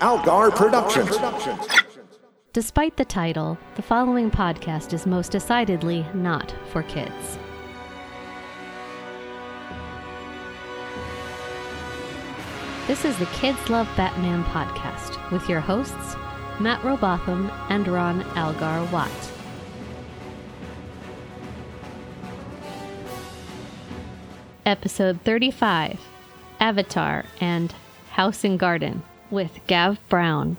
Algar Productions. Despite the title, the following podcast is most decidedly not for kids. This is the Kids Love Batman podcast with your hosts, Matt Robotham and Ron Algar Watt. Episode 35 Avatar and House and Garden with Gav Brown.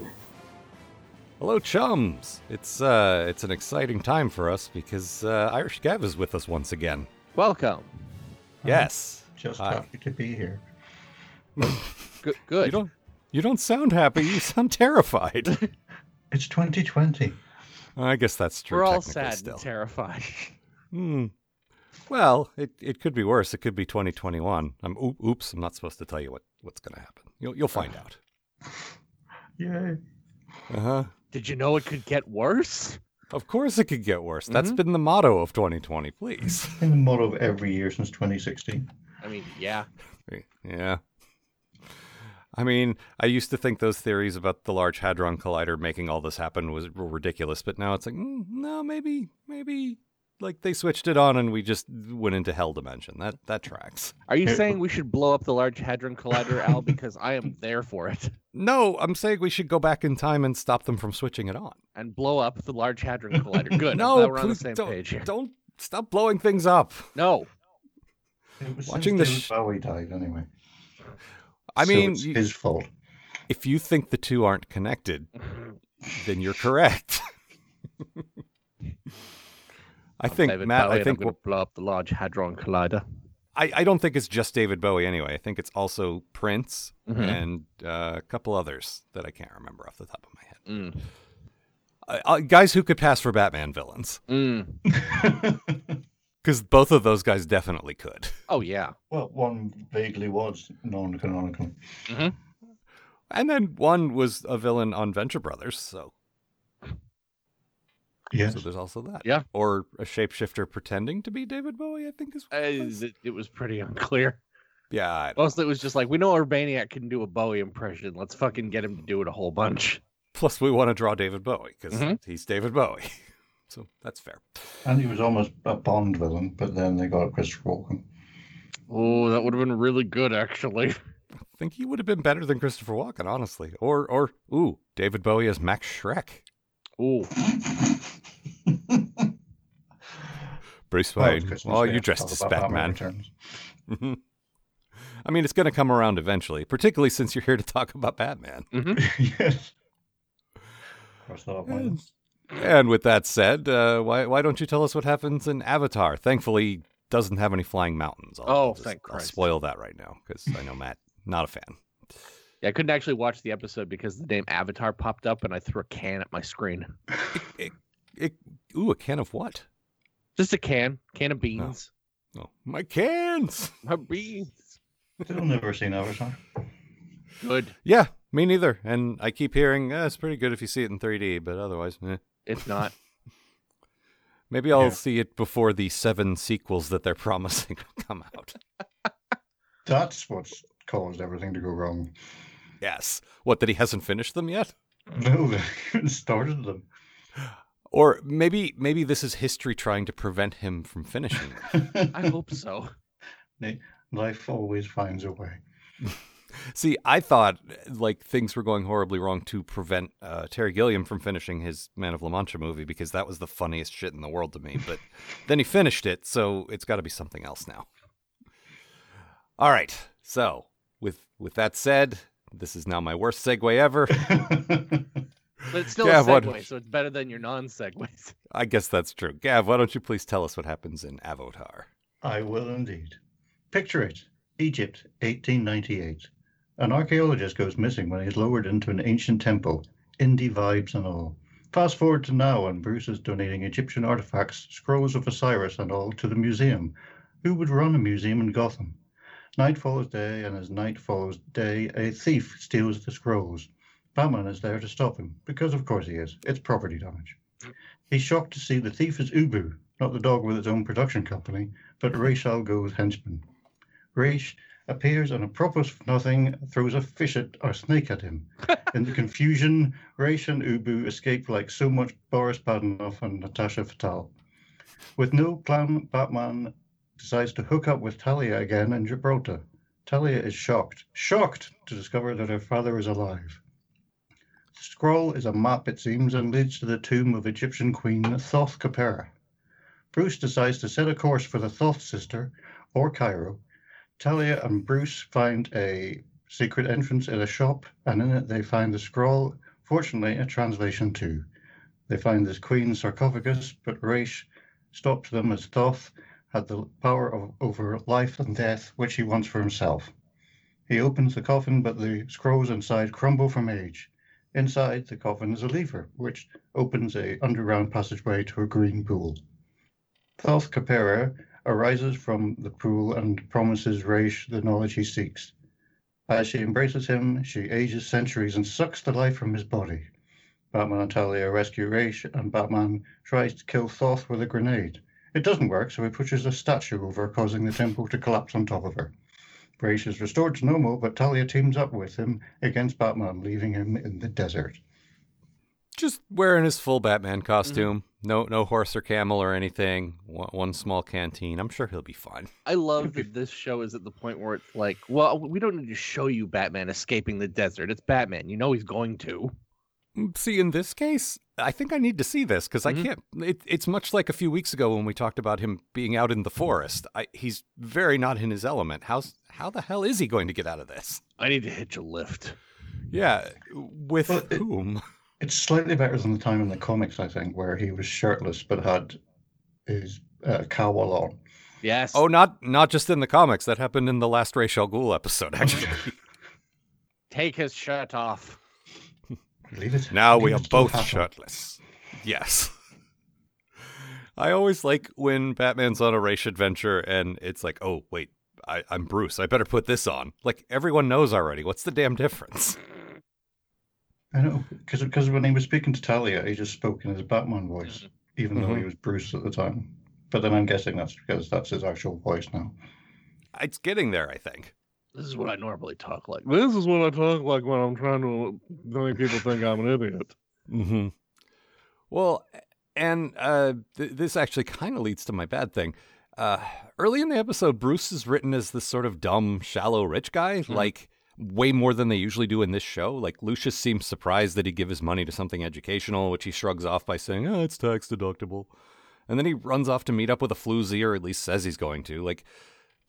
Hello, chums. It's uh, it's an exciting time for us because uh, Irish Gav is with us once again. Welcome. Yes. Just Hi. happy to be here. Good. Good. You don't you don't sound happy. You sound terrified. It's 2020. I guess that's true. We're all sad still. and terrified. Hmm. Well, it, it could be worse. It could be 2021. I'm oops. I'm not supposed to tell you what, what's going to happen. You'll you'll find out. Yay. Uh huh. Did you know it could get worse? Of course, it could get worse. That's Mhm. been the motto of 2020. Please. In the motto of every year since 2016. I mean, yeah. Yeah. I mean, I used to think those theories about the Large Hadron Collider making all this happen was were ridiculous, but now it's like, mm, no, maybe, maybe, like they switched it on and we just went into hell dimension. That that tracks. Are you saying we should blow up the Large Hadron Collider, Al? Because I am there for it. No, I'm saying we should go back in time and stop them from switching it on. And blow up the Large Hadron Collider. Good. No, we're on the same don't, page here. don't stop blowing things up. No. It was Watching since the David sh- Bowie died anyway. I So mean, it's you- his fault. if you think the two aren't connected, then you're correct. I think David Matt. Bowie I think we'll blow up the Large Hadron Collider. I, I don't think it's just David Bowie anyway. I think it's also Prince Mhm. and uh, a couple others that I can't remember off the top of my head. Mm. Uh, uh, guys who could pass for Batman villains, Mm. because both of those guys definitely could. Oh, yeah. well, one vaguely was non-canonical. And then one was a villain on Venture Brothers, so Yes. so there's also that. Yeah. Or a shapeshifter pretending to be David Bowie. I think is. what Uh, it was. it, it was pretty unclear. yeah. I- Mostly it was just like, we know Urbaniac can do a Bowie impression. Let's fucking get him to do it a whole bunch. Plus, we want to draw David Bowie because Mhm. he's David Bowie, so that's fair. And he was almost a Bond villain, but then they got Christopher Walken. Oh, that would have been really good, actually. I think he would have been better than Christopher Walken, honestly. Or, or, ooh, David Bowie as Max Shreck. Ooh. Bruce Wayne. Christmas Oh, you dressed as Batman Batman. Returns. I mean, it's going to come around eventually, particularly since you're here to talk about Batman. yes. Cross that off And- And with that said, uh, why why don't you tell us what happens in Avatar? Thankfully, doesn't have any flying mountains. I'll, Oh, I'll just- thank I'll spoil that right now because I know Matt not a fan. Yeah, I couldn't actually watch the episode because the name Avatar popped up and I threw a can at my screen. It, it, ooh, a can of what? Just a can, can of beans. Oh, my cans. My beans. Still never seen Avatar. Good. Yeah, me neither. And I keep hearing eh, it's pretty good if you see it in 3D, but otherwise, eh. It's not. maybe I'll Yeah. see it before the seven sequels that they're promising come out. That's what's caused everything to go wrong. Yes. What? That he hasn't finished them yet? No, they haven't started them. Or maybe maybe this is history trying to prevent him from finishing. I hope so. Life always finds a way. See, I thought like things were going horribly wrong to prevent uh, Terry Gilliam from finishing his Man of La Mancha movie because that was the funniest shit in the world to me. But then he finished it, so it's got to be something else now. All right. So with with that said, this is now my worst segue ever. But it's still Yeah, a what- segue, so it's better than your non segues. I guess that's true. Gav, why don't you please tell us what happens in Avatar? I will indeed. Picture it Egypt, 1898. An archaeologist goes missing when he's lowered into an ancient temple, Indy vibes and all. Fast forward to now, and Bruce is donating Egyptian artifacts, scrolls of Osiris and all, to the museum. Who would run a museum in Gotham? Night follows day, and as night follows day, a thief steals the scrolls. Batman is there to stop him, because of course he is. It's property damage. He's shocked to see the thief is Ubu, not the dog with its own production company, but Ra's al Ghul's henchman. Ra's appears and apropos of nothing throws a fish at or snake at him. In the confusion, Raish and Ubu escape like so much Boris Badenov and Natasha Fatale. With no plan, Batman decides to hook up with Talia again in Gibraltar. Talia is shocked, shocked to discover that her father is alive. The scroll is a map, it seems, and leads to the tomb of Egyptian queen Thoth Khepera. Bruce decides to set a course for the Thoth sister, or Cairo. Talia and Bruce find a secret entrance in a shop, and in it they find the scroll, fortunately, a translation too. They find this queen's sarcophagus, but Raish stops them as Thoth had the power of, over life and death, which he wants for himself. He opens the coffin, but the scrolls inside crumble from age. Inside the coffin is a lever, which opens a underground passageway to a green pool. Thoth Khepera arises from the pool and promises Raish the knowledge he seeks. As she embraces him, she ages centuries and sucks the life from his body. Batman and Talia rescue Raish, and Batman tries to kill Thoth with a grenade. It doesn't work, so he pushes a statue over, causing the temple to collapse on top of her. Raish is restored to normal, but Talia teams up with him against Batman, leaving him in the desert. Just wearing his full Batman costume. Mm-hmm. No, no horse or camel or anything. One, one small canteen. I'm sure he'll be fine. I love that this show is at the point where it's like, well, we don't need to show you Batman escaping the desert. It's Batman. You know he's going to. See, in this case, I think I need to see this because Mhm. I can't. It, it's much like a few weeks ago when we talked about him being out in the forest. I, he's very not in his element. How's how the hell is he going to get out of this? I need to hitch a lift. Yeah, with Well, it- whom? It's slightly better than the time in the comics, I think, where he was shirtless but had his uh, cowl on. Yes. Oh, not not just in the comics. That happened in the last Ra's al Ghul episode, actually. take his shirt off. Leave it. now leave we are both happen. shirtless. Yes. I always like when Batman's on a race adventure and it's like, oh wait, I, I'm Bruce. I better put this on. Like everyone knows already. What's the damn difference? I know, because when he was speaking to Talia, he just spoke in his Batman voice, even though Mhm. he was Bruce at the time. But then I'm guessing that's because that's his actual voice now. It's getting there, I think. This is what I normally talk like. This is what I talk like when I'm trying to make people think I'm an idiot. Mm-hmm. Well, and uh, th- this actually kind of leads to my bad thing. Uh, early in the episode, Bruce is written as this sort of dumb, shallow, rich guy, like way more than they usually do in this show. Like Lucius seems surprised that he'd give his money to something educational, which he shrugs off by saying, "Oh, it's tax deductible," and then he runs off to meet up with a floozy, or at least says he's going to. Like,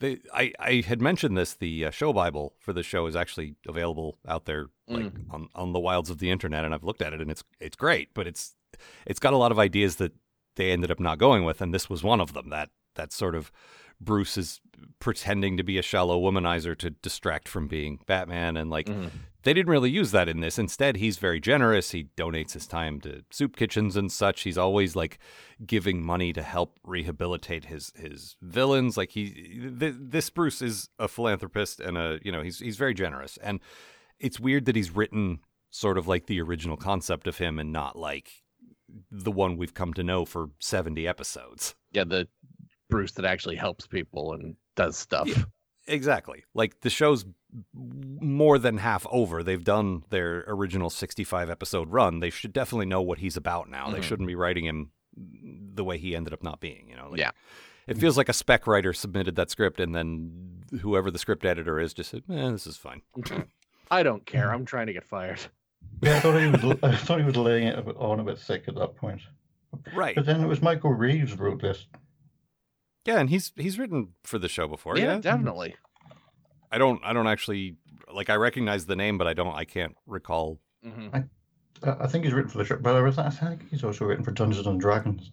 they, I, I had mentioned this. The uh, show Bible for the show is actually available out there, like on, on the wilds of the internet, and I've looked at it, and it's it's great, but it's it's got a lot of ideas that they ended up not going with, and this was one of them. That that sort of Bruce is pretending to be a shallow womanizer to distract from being Batman, and like mm-hmm. they didn't really use that in this. Instead, he's very generous. He donates his time to soup kitchens and such. He's always like giving money to help rehabilitate his his villains. Like he, th- this Bruce is a philanthropist and a you know he's he's very generous. And it's weird that he's written sort of like the original concept of him and not like the one we've come to know for seventy episodes. Yeah, the Bruce that actually helps people and does stuff. Yeah. Exactly. Like the show's more than half over. They've done their original 65 episode run. They should definitely know what he's about now. They Mhm. shouldn't be writing him the way he ended up not being, you know. Like, Yeah. It feels like a spec writer submitted that script and then whoever the script editor is just said, "Eh, this is fine." I don't care. I'm trying to get fired. Yeah, I thought he was. I thought he was laying it on a bit thick at that point. Right. But then it was Michael Reeves wrote this. Yeah, and he's he's written for the show before. yeah, Yeah. definitely. I don't I don't actually like I recognize the name but I don't I can't recall. hmm I I think he's written for the show, but I was- I think he's also written for Dungeons and Dragons.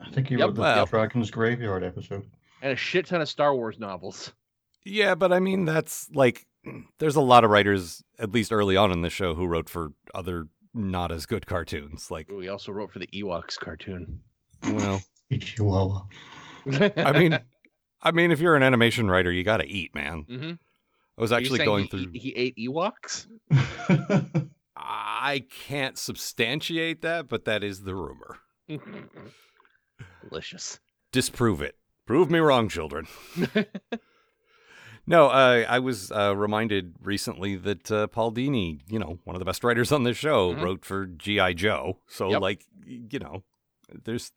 I think he Yep. wrote the Well- Dragon's Graveyard episode. And a shit ton of Star Wars novels. Yeah, but I mean that's like there's a lot of writers at least early on in the show who wrote for other not as good cartoons. Like, we also wrote for the Ewoks cartoon. well, Chihuahua. I mean I mean if you're an animation writer, you got to eat, man. hmm I was actually going he, through He, ate Ewoks. I can't substantiate that, but that is the rumor. Delicious. Disprove it. Prove me wrong, children. No, uh, I was uh, reminded recently that uh, Paul Dini, you know, one of the best writers on this show, Mhm. wrote for GI Joe. So, Yep. like, you know, there's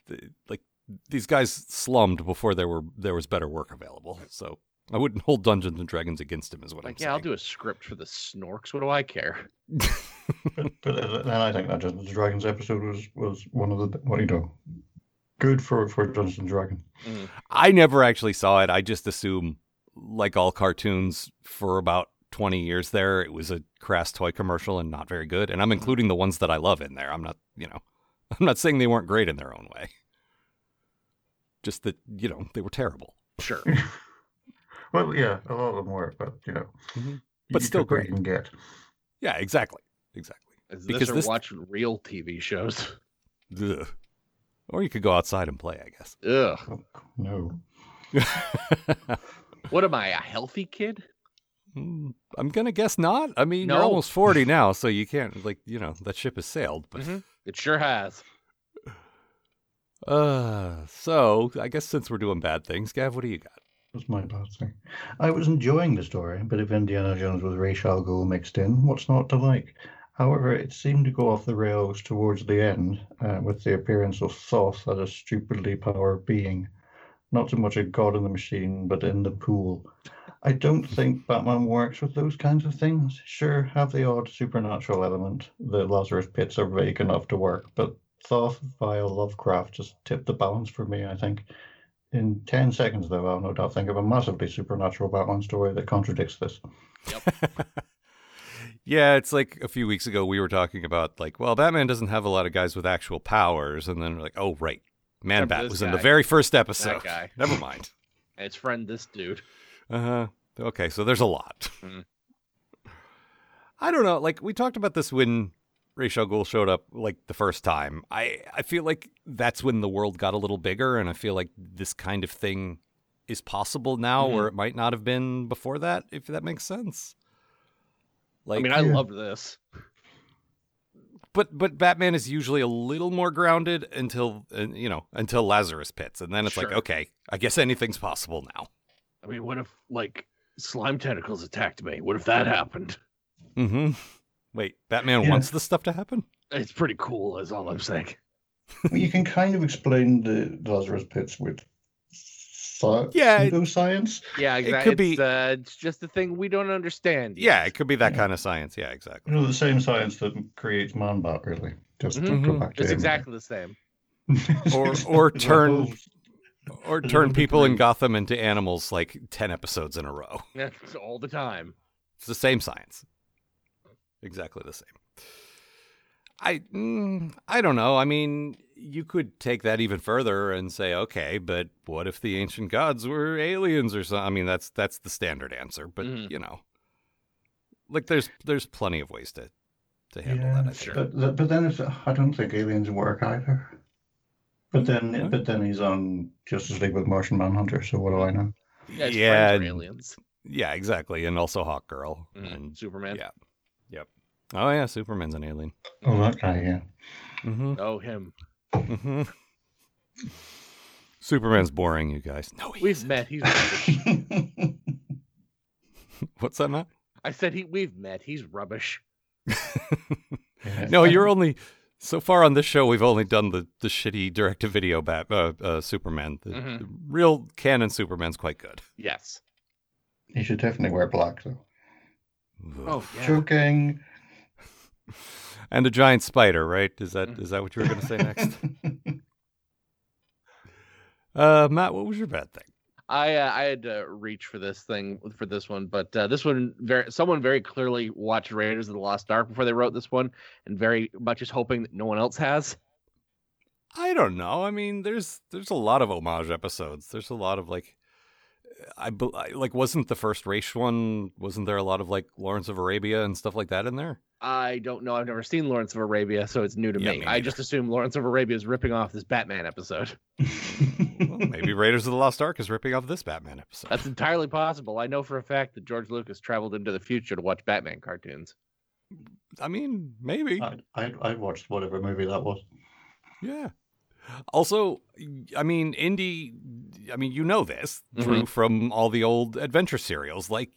like these guys slummed before there were there was better work available. So I wouldn't hold Dungeons and Dragons against him, is what Like, I'm yeah, I'll do a script for the Snorks. What do I care? But, but then I think that Dungeons and Dragons episode was was one of the what do you know, good for for Dungeons and Dragons. Mm. I never actually saw it. I just assume, like all cartoons, for about 20 years there, it was a crass toy commercial and not very good. And I'm including the ones that I love in there. I'm not, you know, I'm not saying they weren't great in their own way. Just that, you know, they were terrible. Sure. Well, yeah, a lot of them were, but you know, Mhm. But you still great. You can get. Yeah, exactly. Exactly. Is Because this or this- watching real TV shows? Ugh. Or you could go outside and play, I guess. Ugh. No. What am I, a healthy kid? Mm, I'm going to guess not. I mean, you're almost 40 now, so you can't, like, you know, that ship has sailed. But Mhm. It sure has. Uh, so I guess since we're doing bad things, Gav, what do you got? That's my bad thing. I was enjoying the story, but if Indiana Jones with al Ghul mixed in, what's not to like? However, it seemed to go off the rails towards the end, uh, with the appearance of Thoth as a stupidly powered being. Not so much a god in the machine, but in the pool. I don't think Batman works with those kinds of things. Sure, have the odd supernatural element. The Lazarus pits are vague enough to work, but Thoth via Lovecraft just tipped the balance for me, I think. In 10 seconds, though, I'll no doubt think of a massively supernatural Batman story that contradicts this. Yep. yeah, it's like a few weeks ago we were talking about like, well, Batman doesn't have a lot of guys with actual powers, and then we're like, oh right, Man Bat this was in the very first episode. guy. Never mind. It's friend this dude. Uh huh. Okay, so there's a lot. Mhm. I don't know. Like we talked about this when Ra's al Ghul showed up, like the first time. I I feel like that's when the world got a little bigger, and I feel like this kind of thing is possible now, Mhm. where it might not have been before that. If that makes sense. Like, I mean, I Yeah. loved this. but but Batman is usually a little more grounded until uh, you know until Lazarus pits, and then it's like okay, I guess anything's possible now. I mean, what if, like, slime tentacles attacked me? What if that happened? Mm-hmm. Wait, Batman Yeah. wants this stuff to happen? It's pretty cool, is all I'm saying. Well, you can kind of explain the Lazarus pits with sci- Yeah, it- pseudoscience. Yeah, It exactly. could be- It's, uh, it's just a thing we don't understand. Yeah, it could be that Yeah. kind of science. Yeah, exactly. You know, the same science that creates Man Bat, really. Just to Mhm. go back to It's him. exactly the same. Or- or turn- Or turn people in. Gotham into animals like 10 episodes in a row. That's all the time. It's the same science. Exactly the same. I mm, I don't know. I mean, you could take that even further and say, okay, but what if the ancient gods were aliens or something? I mean, that's that's the standard answer, but Mhm. you know. Like there's there's plenty of ways to to handle Yeah, that, I think. but, but then it's, I don't think aliens work either. But then, Okay. but then he's on Justice League with Martian Manhunter. So what do I know? Yeah, his Yeah, and- aliens. Yeah, exactly. And also Hawk Girl. Mhm. And Superman. yeah. Yep. Oh yeah, Superman's an alien. Oh, that guy, yeah. Mm-hmm. Oh, him. Mm-hmm. Superman's boring, you guys. No, he We've isn't. met. He's rubbish. What's that, Matt? I said he. We've met. He's rubbish. No, you're only so far on this show. We've only done the the shitty direct to video bat uh, uh, Superman. The, Mhm. the real canon Superman's quite good. Yes. He should definitely wear black, though. Oh, yeah. Joking. and a giant spider, right? Is that is that what you were going to say next? Uh, Matt, what was your bad thing? I uh, I had to reach for this thing for this one, but uh, this one very someone very clearly watched Raiders of the Lost Ark before they wrote this one, and very much is hoping that no one else has. I don't know. I mean, there's there's a lot of homage episodes. There's a lot of like, I, bel- I like wasn't the first race one? Wasn't there a lot of like Lawrence of Arabia and stuff like that in there? I don't know. I've never seen Lawrence of Arabia, so it's new to Yeah, me. me I just assume Lawrence of Arabia is ripping off this Batman episode. Well, maybe Raiders of the Lost Ark is ripping off this Batman episode. That's entirely possible. I know for a fact that George Lucas traveled into the future to watch Batman cartoons. I mean, maybe. I, I, I watched whatever movie that was. Yeah. Also, I mean, Indy, I mean, you know this, Drew, Mhm. from all the old adventure serials. Like,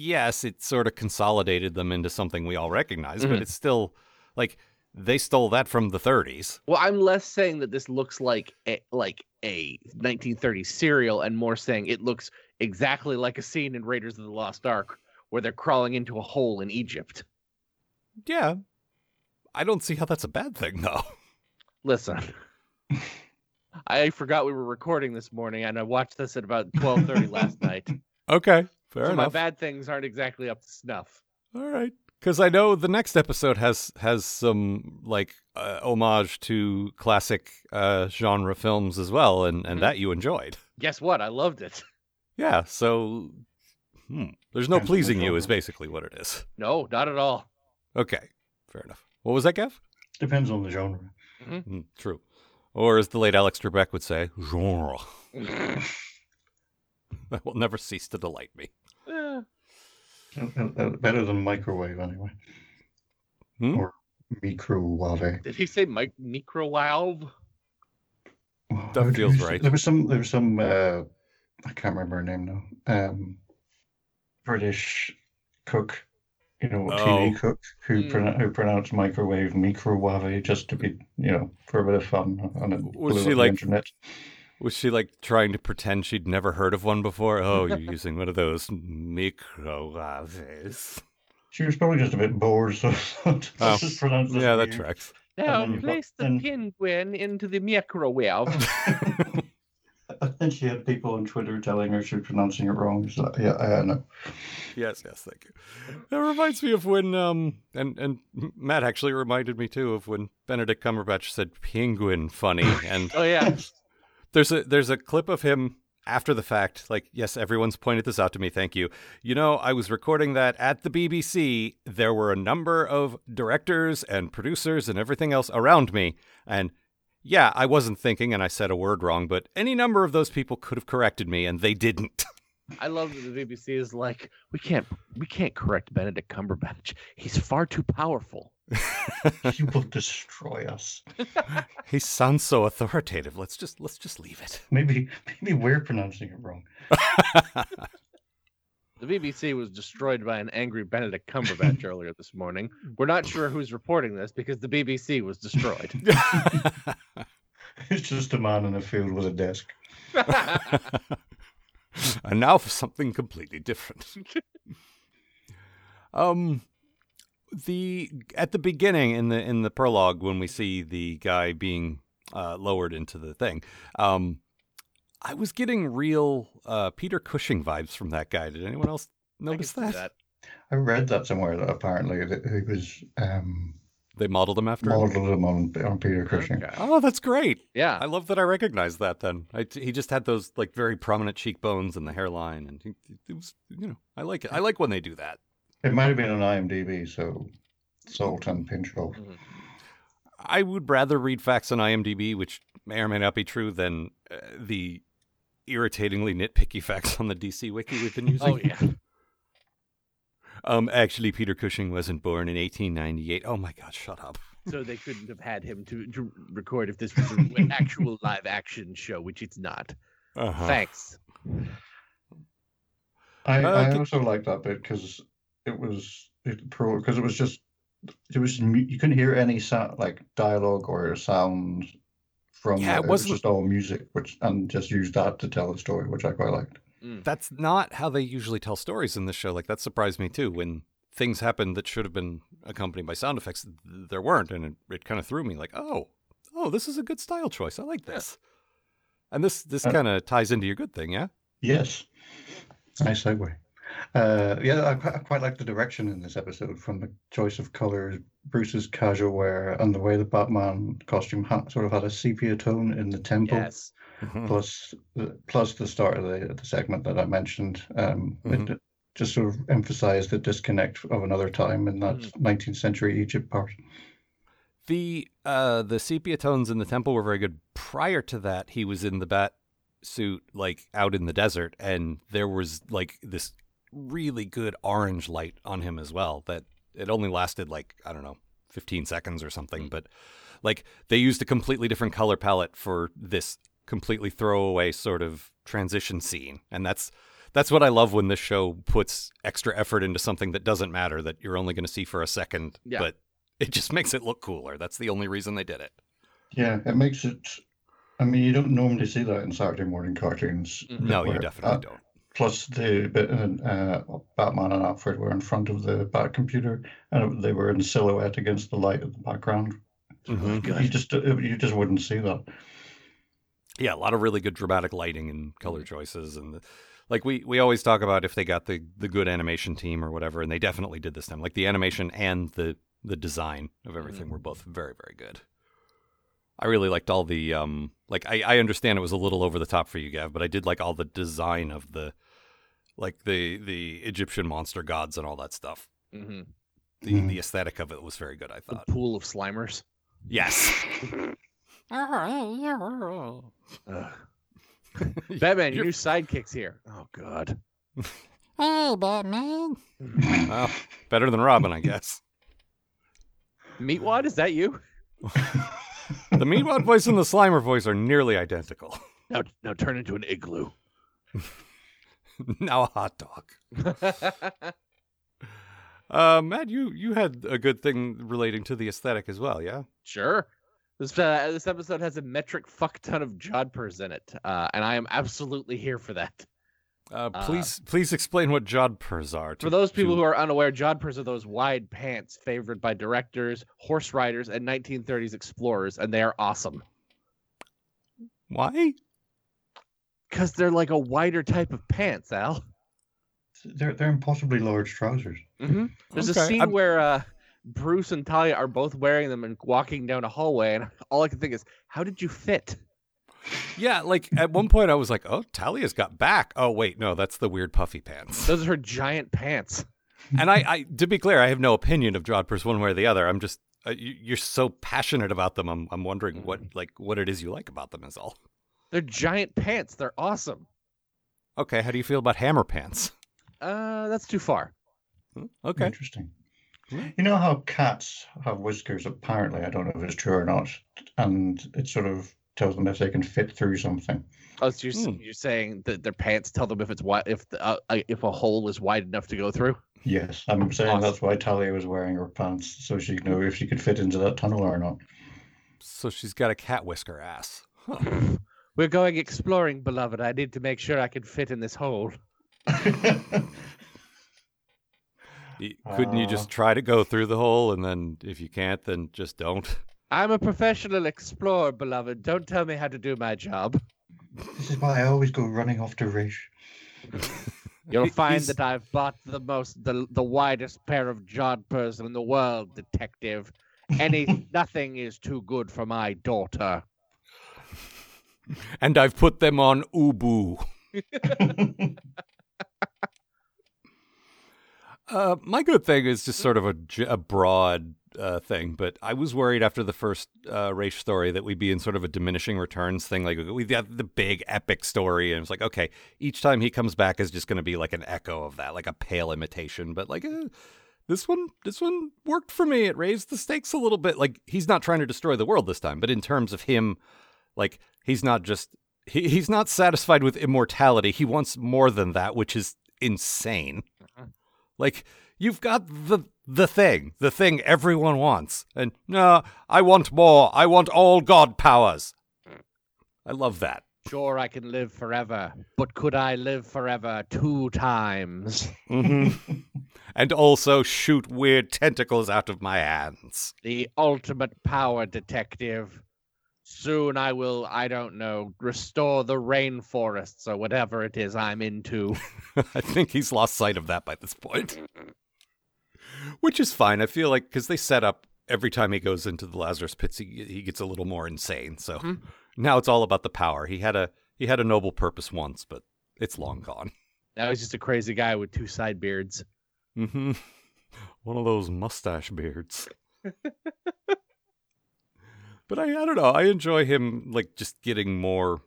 yes, it sort of consolidated them into something we all recognize, but Mhm. it's still like they stole that from the 30s. Well, I'm less saying that this looks like a, like a 1930s serial, and more saying it looks exactly like a scene in Raiders of the Lost Ark where they're crawling into a hole in Egypt. Yeah. I don't see how that's a bad thing, though. Listen, I forgot we were recording this morning, and I watched this at about 12:30 last night. Okay, fair so my bad things aren't exactly up to snuff. All right. Because I know the next episode has has some like uh, homage to classic uh, genre films as well, and, and Mhm. that you enjoyed. Guess what? I loved it. Yeah, so hmm, there's no Depends pleasing you is basically what it is. No, not at all. Okay, fair enough. What was that, Gav? Depends on the genre. Mm, true. Or as the late Alex Trebek would say, genre. That will never cease to delight me. Uh, uh, uh, Better than microwave, anyway. Hmm? Or microwave. Did he say mic- microwave? Oh, That feels you right. There was some. There was some. Uh, I can't remember her name now. Um, British cook, you know, TV Oh. cook who pronoun who pronounced microwave microwave just to be, you know, for a bit of fun on it. Was blew she up the like- internet? Was she like trying to pretend she'd never heard of one before? Oh, you're using one of those microwaves. She was probably just a bit bored, so let's Oh. just pronounce this Yeah, that weird. tracks. Now then place the then- penguin into the microwave. And then she had people on Twitter telling her she was pronouncing it wrong. So, yeah, I know. Yes, yes, thank you. That reminds me of when um and and Matt actually reminded me too of when Benedict Cumberbatch said penguin funny and oh yeah. There's a there's a clip of him after the fact like yes everyone's pointed this out to me thank you you know i was recording that at the bbc there were a number of directors and producers and everything else around me and yeah i wasn't thinking and i said a word wrong but any number of those people could have corrected me and they didn't I love that the BBC is like, we can't we can't correct Benedict Cumberbatch. He's far too powerful. He will destroy us. he sounds so authoritative let's just let's just leave it Maybe maybe we're pronouncing it wrong. The BBC was destroyed by an angry Benedict Cumberbatch earlier this morning. We're not sure who's reporting this because the BBC was destroyed. It's just a man in a field with a desk. and now for something completely different. um, the at the beginning in the in the prologue when we see the guy being uh, lowered into the thing, um, I was getting real uh, Peter Cushing vibes from that guy. Did anyone else notice see that? I read that somewhere that apparently that he was um, They modeled him after. him? modeled him on, on Peter Cushing. Okay. Oh, that's great. Yeah. I love that I recognize that. Then I, he just had those like very prominent cheekbones and the hairline, and he, it was you know I like it. I like when they do that. It might have been on IMDb, so salt and pinch of. I would rather read facts on IMDb, which may or may not be true, than uh, the irritatingly nitpicky facts on the DC wiki we've been using. Oh yeah. Um, actually, Peter Cushing wasn't born in 1898. Oh my God, shut up. So they couldn't have had him to, to record if this was an actual live action show, which it's not. Uh-huh. Thanks. I, Uh, I c- also liked that bit because it was it pro because it was just it was you couldn't hear any sound like dialogue or sound from Yeah, it it, was just all music which and just used that to tell the story which I quite liked. Mm. That's not how they usually tell stories in this show. Like that surprised me too. When things happened that should have been accompanied by sound effects, there weren't, and it, it kind of threw me. Like, oh, oh, this is a good style choice. I like this. And this this Uh, kind of ties into your good thing, yeah. Yes, nice segue. Uh, yeah, I, I quite like the direction in this episode from the choice of colors, Bruce's casual wear, and the way the Batman costume ha- sort of had a sepia tone in the temple. Yes. Mhm. plus the, plus the start of the, the segment that I mentioned. Um, Mhm. It just sort of emphasized the disconnect of another time in that Mhm. 19th century Egypt part. The uh the sepia tones in the temple were very good. Prior to that, he was in the bat suit like out in the desert and there was like this really good orange light on him as well that it only lasted like I don't know 15 seconds or something, but like they used a completely different color palette for this completely throwaway sort of transition scene, and that's that's what I love when this show puts extra effort into something that doesn't matter that you're only going to see for a second, Yeah. but it just makes it look cooler. That's the only reason they did it. Yeah, it makes it. I mean, you don't normally see that in Saturday morning cartoons. Mhm. No, you definitely uh, don't. Plus, the bit in, uh, Batman and Alfred were in front of the Bat computer, and they were in silhouette against the light of the background. Mhm. You just you just wouldn't see that. Yeah, a lot of really good dramatic lighting and color choices, and the, like we we always talk about if they got the the good animation team or whatever, and they definitely did this time. Like the animation and the the design of everything were both very very good. I really liked all the um like I I understand it was a little over the top for you, Gav, but I did like all the design of the like the the Egyptian monster gods and all that stuff. hmm The Mhm. the aesthetic of it was very good. I The thought. pool of Slimers. Yes. Batman, your You're- new sidekick's here. Oh God. Hey, Batman. well, better than Robin, I guess. Meatwad, is that you? The Meatwad voice and the Slimer voice are nearly identical. Now, now turn into an igloo. now a hot dog. Uh, Matt, you you had a good thing relating to the aesthetic as well, yeah? sure. This uh, this episode has a metric fuck ton of jodhpurs in it, uh, and I am absolutely here for that. Uh, Uh, please please explain what jodhpurs are. For those people who are unaware, jodhpurs are those wide pants favored by directors, horse riders, and 1930s explorers, and they are awesome why? Because they're like a wider type of pants. Al. They're they're impossibly large trousers. Mm-hmm. There's a scene I'm- where uh, Bruce and Talia are both wearing them and walking down a hallway, and all I can think is, how did you fit? Yeah, like at one point I was like, oh, Talia's got back. Oh wait, no, that's the weird puffy pants. Those are her giant pants. and I, I, to be clear, I have no opinion of jodhpurs one way or the other. I'm just uh, you, you're so passionate about them. I'm I'm wondering what like what it is you like about them is all. They're giant pants. They're awesome. Okay, how do you feel about hammer pants? Uh, that's too far. Hmm, Okay. Interesting. Hmm. You know how cats have whiskers? Apparently, I don't know if it's true or not, and it sort of tells them if they can fit through something. Oh, so you're, s- Hmm. you're saying that their pants tell them if it's wide, if the, uh, uh, if a hole is wide enough to go through? Yes, I'm saying Awesome. that's why Talia was wearing her pants, so she could know if she could fit into that tunnel or not. So she's got a cat whisker ass. Huh. We're going exploring, beloved. I need to make sure I can fit in this hole. Couldn't you just try to go through the hole and then if you can't, then just don't? I'm a professional explorer, beloved. Don't tell me how to do my job. this is why I always go running off to Rish. You'll find he's- that I've bought the most, the, the widest pair of jodhpurs in the world, detective. Any, nothing is too good for my daughter. And I've put them on Ubu. Uh, my good thing is just sort of a broad uh, thing, but I was worried after the first uh, race story that we'd be in sort of a diminishing returns thing. Like we got the big epic story, and it's like, okay, each time he comes back is just going to be like an echo of that, like a pale imitation. But like uh, this one, this one worked for me. It raised the stakes a little bit. Like he's not trying to destroy the world this time, but in terms of him, like he's not just he, he's not satisfied with immortality. He wants more than that, which is insane. Like you've got the the thing, the thing everyone wants, and no, I want more. I want all god powers. I love that. Sure, I can live forever, but could I live forever two times? Mm-hmm. and also shoot weird tentacles out of my hands. The ultimate power detective. Soon I will, I don't know, restore the rainforests or whatever it is I'm into. I think he's lost sight of that by this point. Which is fine. I feel like because they set up every time he goes into the Lazarus pits, he he gets a little more insane. So Mhm. now it's all about the power. He had a he had a noble purpose once, but it's long gone. Now he's just a crazy guy with two side beards. Mm-hmm. One of those mustache beards. but I, I don't know. I enjoy him like just getting more.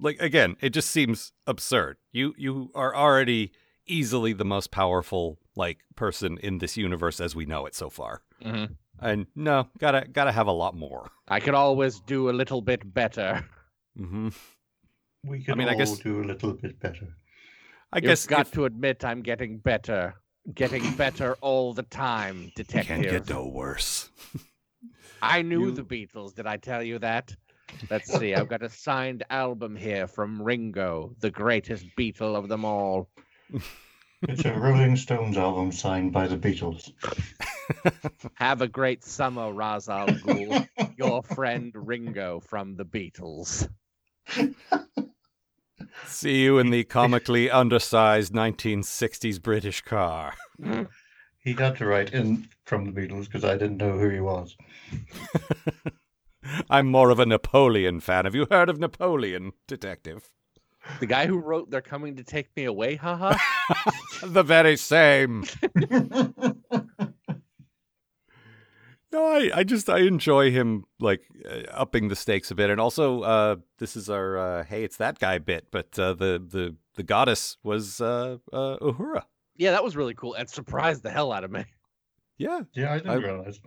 Like again, it just seems absurd. You you are already easily the most powerful like person in this universe as we know it so far. Mm-hmm. And no, gotta gotta have a lot more. I could always do a little bit better. Mm-hmm. We can mean, I all guess- do a little bit better. I You've guess got if- to admit I'm getting better. Getting better all the time, detective. can't get no worse. I knew You- the Beatles. Did I tell you that? Let's see. I've got a signed album here from Ringo, the greatest Beatle of them all. It's a Rolling Stones album signed by the Beatles. Have a great summer, Ra's al Ghul. Your friend Ringo from the Beatles. See you in the comically undersized 1960s British car. He had to write in from the Beatles because I didn't know who he was. I'm more of a Napoleon fan. Have you heard of Napoleon, detective? The guy who wrote "They're Coming to Take Me Away," haha. the very same. No, I, I just I enjoy him like uh, upping the stakes a bit, and also uh, this is our uh, hey it's that guy bit, but uh, the the the goddess was uh, uh, Uhura. Yeah, that was really cool and surprised the hell out of me. Yeah, yeah, I didn't I- realize.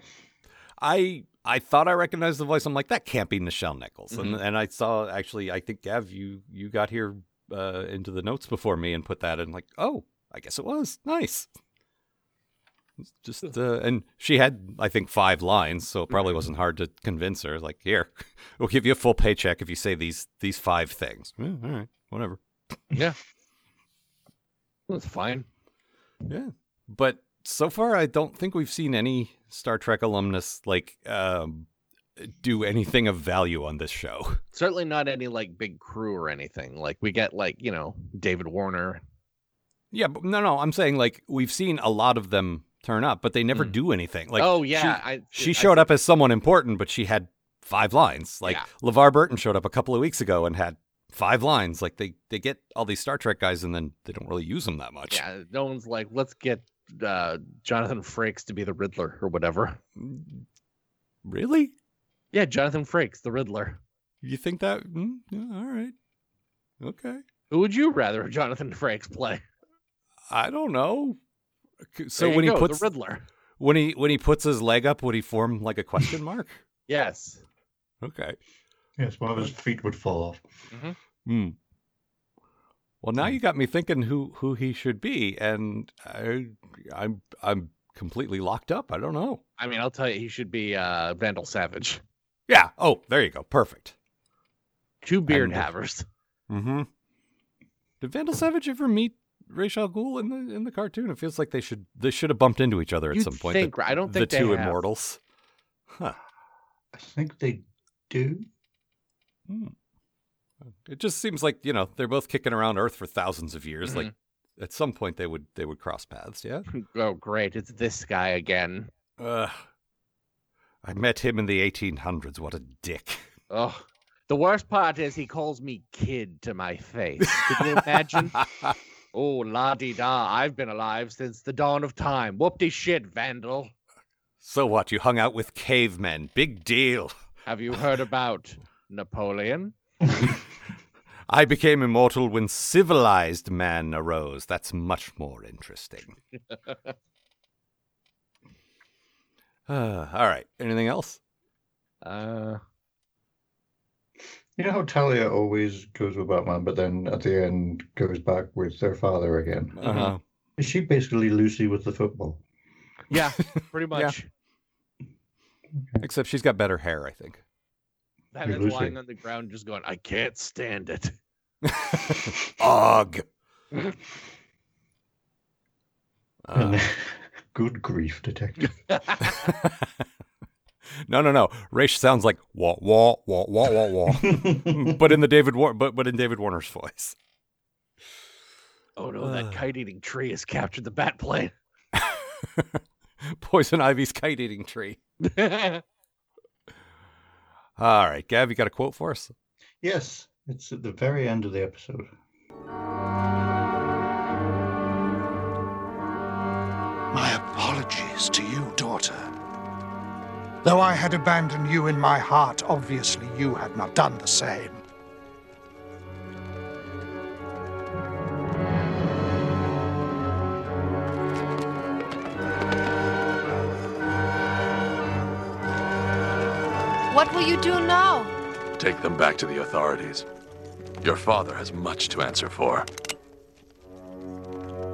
I I thought I recognized the voice. I'm like that can't be Nichelle Nichols, and Mhm. and I saw actually I think Gav you you got here uh, into the notes before me and put that in like oh I guess it was nice. Just uh, and she had I think five lines, so it probably wasn't hard to convince her. Like here, we'll give you a full paycheck if you say these these five things. Eh, all right, whatever. Yeah, that's fine. Yeah, but so far I don't think we've seen any Star Trek alumnus like um, do anything of value on this show. Certainly not any like big crew or anything. Like we get like you know David Warner. Yeah, but no, no, I'm saying like we've seen a lot of them turn up, but they never Mm. do anything. Like oh she- yeah, I, she I showed see- up as someone important, but she had five lines. Like Yeah. LeVar Burton showed up a couple of weeks ago and had five lines. Like they they get all these Star Trek guys and then they don't really use them that much. Yeah, no one's like, let's get uh, Jonathan Frakes to be the Riddler or whatever. Really? Yeah, Jonathan Frakes, the Riddler. You think that? Mm, yeah, all right. Okay. Who would you rather Jonathan Frakes play? I don't know. So when he puts the Riddler, when he when he puts his leg up, would he form like a question mark? yes, okay. Yes, one of his feet would fall off. Hmm. Well, now you got me thinking who who he should be, and I, I'm I'm completely locked up. I don't know. I mean, I'll tell you, he should be uh, Vandal Savage. Yeah. Oh, there you go. Perfect. Two beard And, havers. Mm-hmm. Did Vandal Savage ever meet Ra's al Ghul in the in the cartoon? It feels like they should they should have bumped into each other at You'd some point. think, the. I don't the think they two have. immortals. Huh. I think they do. Hmm. It just seems like you know they're both kicking around Earth for thousands of years. Like at some point they would they would cross paths. Yeah. Oh, great! It's this guy again. Ugh. I met him in the 1800s. What a dick. Oh, the worst part is he calls me kid to my face. Can you imagine? oh, la di da! I've been alive since the dawn of time. Whoop de shit, Vandal. so what? You hung out with cavemen. Big deal. Have you heard about Napoleon? I became immortal when civilized man arose. That's much more interesting. Uh, all right. Anything else? Uh, You know how Talia always goes with Batman, but then at the end goes back with their father again? Uh-huh. Is she basically Lucy with the football? yeah, pretty much. Except she's got better hair, I think. Batman's Lucy. lying on the ground, just going, "I can't stand it." Ugh. Uh, Good grief, detective. no, no, no. Raish sounds like wah wah wah wah wah wah, but in the David War- but but in David Warner's voice. oh no, Uh. that kite-eating tree has captured the bat plane. Poison Ivy's kite eating tree. All right, Gav, you got a quote for us? yes, it's at the very end of the episode. My apologies to you, daughter. Though I had abandoned you in my heart, obviously you had not done the same. What will you do now? Take them back to the authorities. Your father has much to answer for.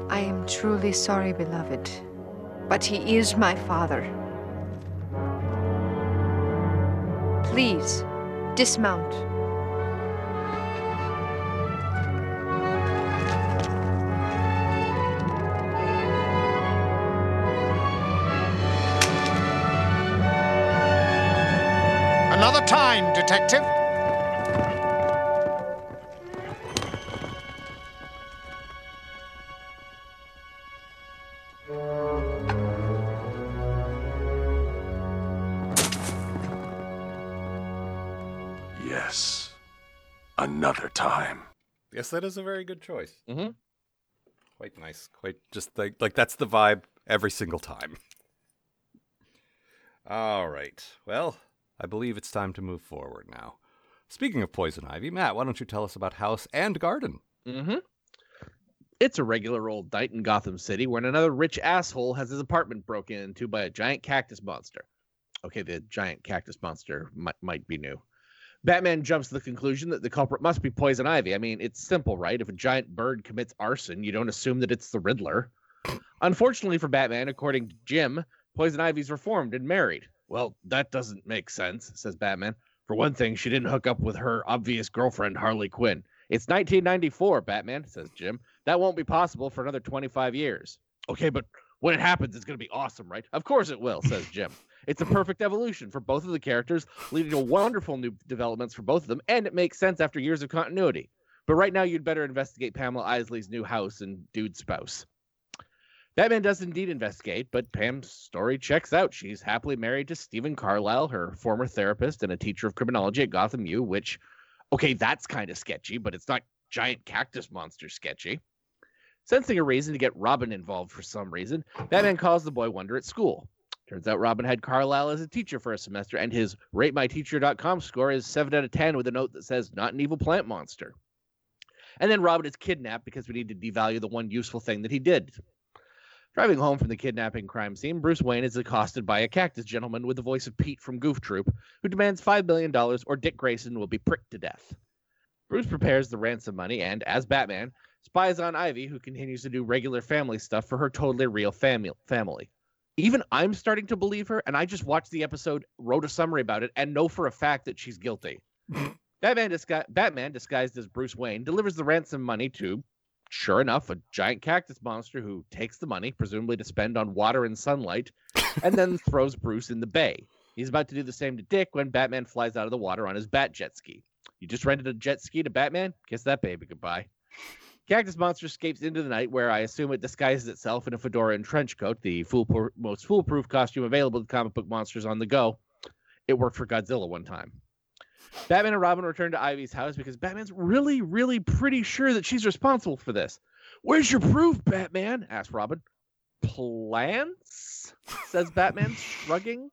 I am truly sorry, beloved. But he is my father. Please, dismount. Detective. Yes. Another time. Yes, that is a very good choice. Mm-hmm. Quite nice. Quite just like like that's the vibe every single time. All right. Well, I believe it's time to move forward now. Speaking of poison ivy, Matt, why don't you tell us about house and garden? Mm-hmm. It's a regular old night in Gotham City when another rich asshole has his apartment broken into by a giant cactus monster. Okay, the giant cactus monster might, might be new. Batman jumps to the conclusion that the culprit must be poison ivy. I mean, it's simple, right? If a giant bird commits arson, you don't assume that it's the Riddler. Unfortunately for Batman, according to Jim, poison ivy's reformed and married. Well, that doesn't make sense, says Batman. For one thing, she didn't hook up with her obvious girlfriend, Harley Quinn. It's 1994, Batman, says Jim. That won't be possible for another 25 years. Okay, but when it happens, it's going to be awesome, right? Of course it will, says Jim. It's a perfect evolution for both of the characters, leading to wonderful new developments for both of them, and it makes sense after years of continuity. But right now, you'd better investigate Pamela Isley's new house and dude spouse. Batman does indeed investigate, but Pam's story checks out. She's happily married to Stephen Carlisle, her former therapist and a teacher of criminology at Gotham U, which, okay, that's kind of sketchy, but it's not giant cactus monster sketchy. Sensing a reason to get Robin involved for some reason, Batman calls the boy wonder at school. Turns out Robin had Carlisle as a teacher for a semester, and his RateMyTeacher.com score is 7 out of 10 with a note that says, not an evil plant monster. And then Robin is kidnapped because we need to devalue the one useful thing that he did. Driving home from the kidnapping crime scene, Bruce Wayne is accosted by a cactus gentleman with the voice of Pete from Goof Troop, who demands $5 million or Dick Grayson will be pricked to death. Bruce prepares the ransom money and, as Batman, spies on Ivy, who continues to do regular family stuff for her totally real fami- family. Even I'm starting to believe her, and I just watched the episode, wrote a summary about it, and know for a fact that she's guilty. Batman, disgu- Batman, disguised as Bruce Wayne, delivers the ransom money to, sure enough, a giant cactus monster who takes the money, presumably to spend on water and sunlight, and then throws Bruce in the bay. He's about to do the same to Dick when Batman flies out of the water on his bat jet ski. You just rented a jet ski to Batman? Kiss that baby goodbye. Cactus Monster escapes into the night, where I assume it disguises itself in a fedora and trench coat, the fool- most foolproof costume available to comic book monsters on the go. It worked for Godzilla one time. Batman and Robin return to Ivy's house because Batman's really, really pretty sure that she's responsible for this. Where's your proof, Batman? asks Robin. Plants? says Batman, shrugging.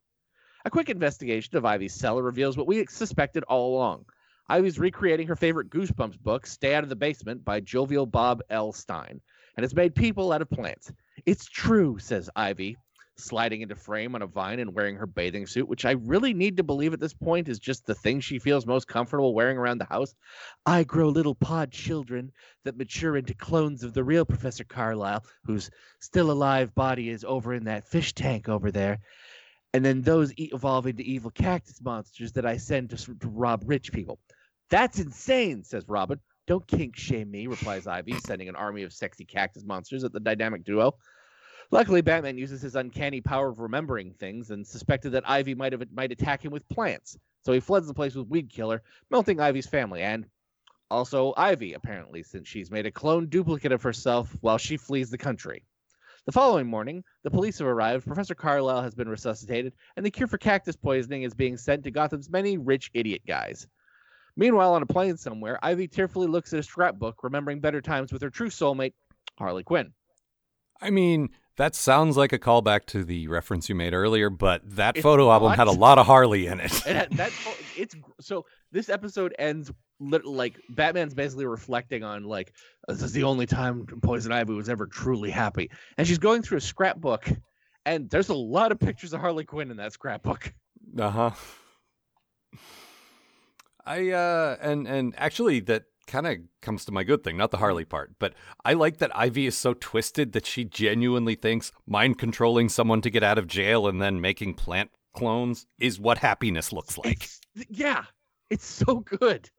A quick investigation of Ivy's cellar reveals what we suspected all along. Ivy's recreating her favorite Goosebumps book, Stay Out of the Basement, by jovial Bob L. Stein, and it's made people out of plants. It's true, says Ivy, sliding into frame on a vine and wearing her bathing suit, which I really need to believe at this point is just the thing she feels most comfortable wearing around the house. I grow little pod children that mature into clones of the real Professor Carlisle, whose still alive body is over in that fish tank over there. And then those evolve into evil cactus monsters that I send to, to rob rich people. That's insane, says Robin. Don't kink shame me, replies Ivy, sending an army of sexy cactus monsters at the dynamic duo. Luckily, Batman uses his uncanny power of remembering things and suspected that Ivy might have might attack him with plants. So he floods the place with Weed Killer, melting Ivy's family and also Ivy, apparently, since she's made a clone duplicate of herself while she flees the country. The following morning, the police have arrived, Professor Carlisle has been resuscitated, and the cure for cactus poisoning is being sent to Gotham's many rich idiot guys. Meanwhile, on a plane somewhere, Ivy tearfully looks at a scrapbook, remembering better times with her true soulmate, Harley Quinn. I mean, that sounds like a callback to the reference you made earlier, but that It's photo album had a lot of Harley in it. That, that it's so this episode ends like Batman's basically reflecting on like this is the only time Poison Ivy was ever truly happy, and she's going through a scrapbook, and there's a lot of pictures of Harley Quinn in that scrapbook. Uh huh. I uh and and actually that kind of comes to my good thing, not the Harley part, but I like that Ivy is so twisted that she genuinely thinks mind controlling someone to get out of jail and then making plant clones is what happiness looks like. It's- yeah, it's so good.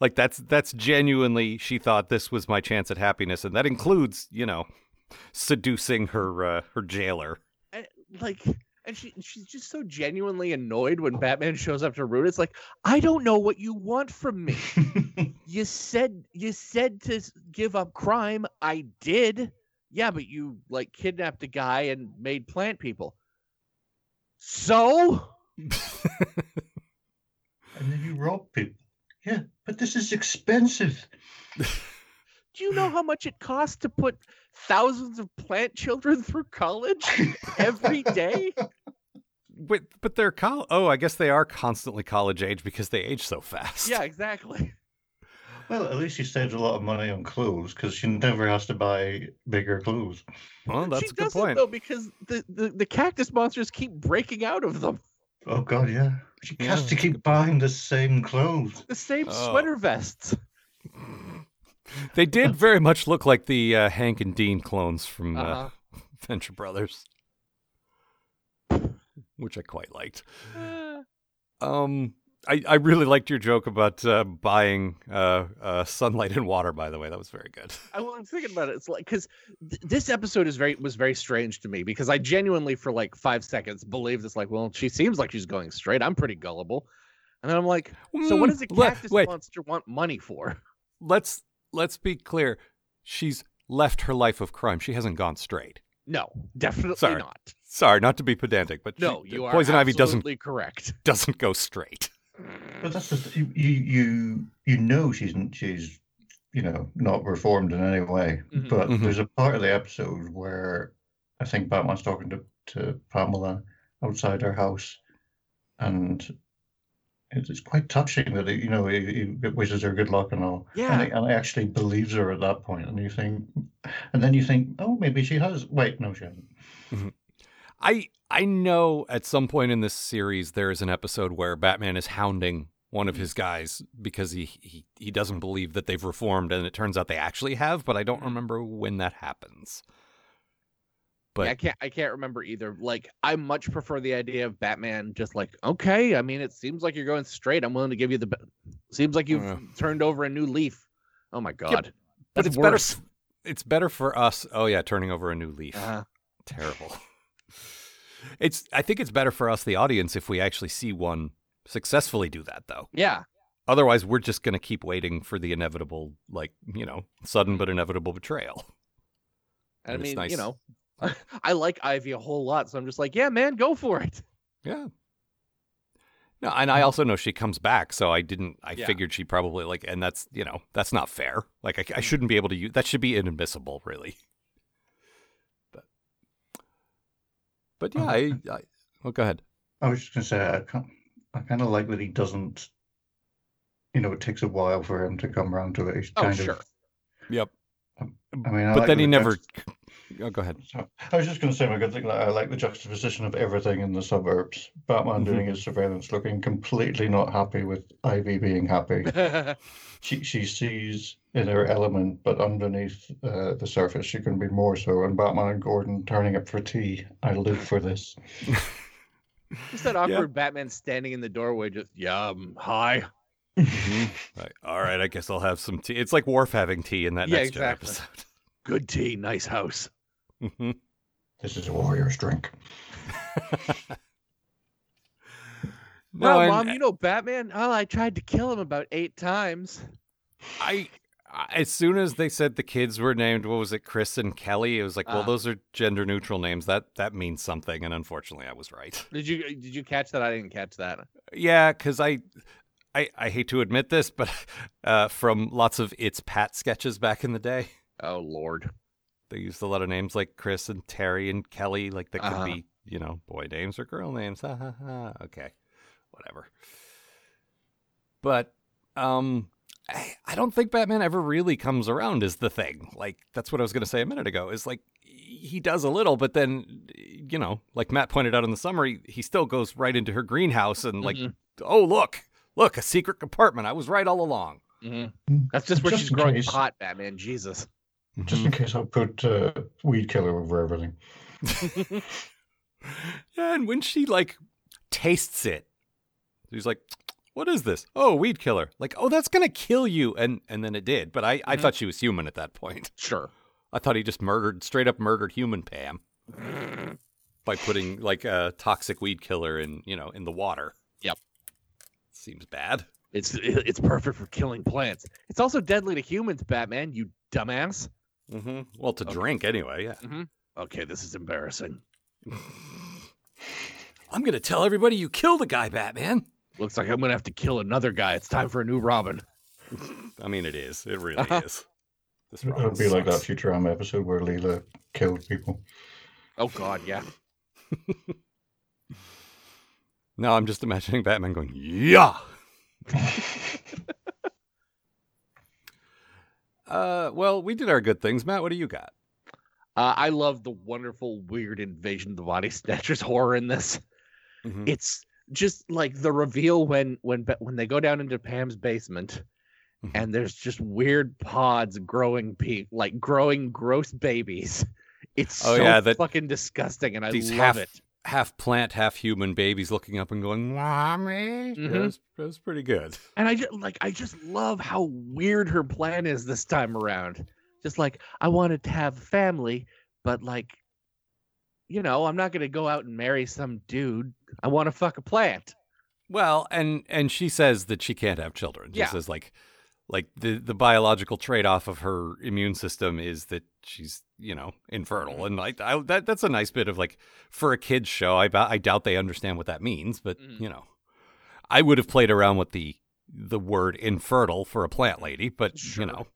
Like that's that's genuinely she thought this was my chance at happiness and that includes, you know, seducing her uh, her jailer. And, like, and she she's just so genuinely annoyed when Batman shows up to root. It's like, I don't know what you want from me. you said you said to give up crime. I did. Yeah, but you like kidnapped a guy and made plant people. So and then you rob people. Yeah, but this is expensive. do you know how much it costs to put thousands of plant children through college every day? But but they're col- oh, I guess they are constantly college age because they age so fast. Yeah, exactly. Well, at least she saves a lot of money on clothes because she never has to buy bigger clothes. Well, that's she a good doesn't point. though because the, the the cactus monsters keep breaking out of them. Oh God, yeah. She has to keep buying the same clothes. The same Oh. sweater vests. They did very much look like the uh, Hank and Dean clones from uh, Uh-huh. Venture Brothers, which I quite liked. Uh, Um, I, I really liked your joke about uh, buying uh, uh, sunlight and water. By the way, that was very good. I was thinking about it. It's like because th- this episode is very was very strange to me because I genuinely for like five seconds believed it's like, well, she seems like she's going straight. I'm pretty gullible, and then I'm like, so what Mm, does a cactus wait. monster want money for? Let's let's be clear. She's left her life of crime. She hasn't gone straight. No, definitely Sorry. not. Sorry, not to be pedantic, but No, she- you are Poison Ivy doesn't absolutely correct. doesn't go straight. But that's just you. You you, you know she's she's you know not reformed in any way. Mhm. But Mhm. there's a part of the episode where I think Batman's talking to to Pamela outside her house, and it's, it's quite touching that he, you know he, he wishes her good luck and all. Yeah. And he, and he actually believes her at that point, and you think, and then you think, oh, maybe she has. Wait, no, she hasn't. Mm-hmm. I I know at some point in this series there is an episode where Batman is hounding one of his guys because he, he he doesn't believe that they've reformed and it turns out they actually have, but I don't mm-hmm. remember when that happens. But yeah, I can't I can't remember either. Like I much prefer the idea of Batman just like, okay, I mean it seems like you're going straight. I'm willing to give you the be- seems like you've Yeah. turned over a new leaf. Oh my god. but it's better worse. f- it's better for us. Oh yeah, turning over a new leaf. Uh, Terrible. It's I think it's better for us the audience if we actually see one successfully do that though. yeah. Otherwise, we're just going to keep waiting for the inevitable like, you know, sudden but inevitable betrayal. I And it's mean, nice. you know, I like Ivy a whole lot, so I'm just like, yeah, man, go for it. Yeah. No, and I mm. also know she comes back, so I didn't. I Yeah. figured she probably like, and that's you know that's not fair. Like I, I mm. shouldn't be able to use that. Should be inadmissible, really. But, but yeah, uh-huh. I, I. Well, go ahead. I was just gonna say I kind I kind of like that he doesn't. You know, it takes a while for him to come around to it. He's Oh, sure. of. Yep. I mean, I but like then the he never. Juxt- Oh, go ahead. So, I was just going to say my good thing. Like, I like the juxtaposition of everything in the suburbs. Batman doing Mhm. his surveillance, looking completely not happy with Ivy being happy. she she sees in her element, but underneath uh, the surface, she can be more so. And Batman and Gordon turning up for tea. I live for this. just that awkward Batman standing in the doorway, just yeah, um, hi. Right. All right, I guess I'll have some tea. It's like Worf having tea in that Yeah, next gen exactly. episode. Good tea, nice house. Mhm. This is a warrior's drink. No, well, mom, you know Batman. Oh, I tried to kill him about eight times. I as soon as they said the kids were named, what was it, Chris and Kelly? It was like, well, Ah. those are gender neutral names. That that means something, and unfortunately, I was right. Did you did you catch that? I didn't catch that. Yeah, because I, I, I hate to admit this, but uh, from lots of it's Pat sketches back in the day, Oh Lord. They used a lot of names like Chris and Terry and Kelly, like that could Uh-huh. be, you know, boy names or girl names. Ha ha ha. Okay, whatever. But um, I, I don't think Batman ever really comes around. Is the thing like that's what I was going to say a minute ago. Is like he does a little, but then you know, like Matt pointed out in the summary, he still goes right into her greenhouse and like Mhm. oh look, look, a secret compartment. I was right all along. Mhm. That's just where Just she's growing case. pot, Batman. Jesus. Just in case, I'll put uh, weed killer over everything. Yeah, and when she like tastes it, she's like, "What is this? Oh, weed killer!" Like, "Oh, that's gonna kill you," and and then it did. But I I Mhm. thought she was human at that point. Sure. I thought he just murdered, straight up murdered human Pam by putting like a toxic weed killer in you know in the water. Yep. Seems bad. It's it's perfect for killing plants. It's also deadly to humans, Batman. You dumbass. Mm-hmm. Well, to Okay. drink anyway. Yeah. Okay, this is embarrassing. I'm gonna tell everybody you killed a guy, Batman. Looks like I'm gonna have to kill another guy. It's time for a new Robin. I mean, it is. It really Uh-huh. is. This It'll Robin be like that. Futurama episode where Leela killed people. Oh God, yeah. No, I'm just imagining Batman going, yeah. Uh, well, we did our good things. Matt, what do you got? Uh, I love the wonderful, weird invasion of the body snatchers horror in this. Mhm. It's just like the reveal when when when they go down into Pam's basement, Mhm. and there's just weird pods growing, pe- like growing gross babies. It's Oh, so yeah, that- fucking disgusting, and I love half- it. Half plant, half human babies looking up and going, "Mommy." Mhm. That, was, that was pretty good. And I just like I just love how weird her plan is this time around. Just like I wanted to have family, but like you know, I'm not gonna go out and marry some dude. I want to fuck a plant. Well, and and she says that she can't have children. She Yeah. says like like the the biological trade off of her immune system is that she's you know infertile, and like I, that that's a nice bit of like for a kids show. I I doubt they understand what that means, but Mhm. you know, I would have played around with the the word infertile for a plant lady, but Sure. you know,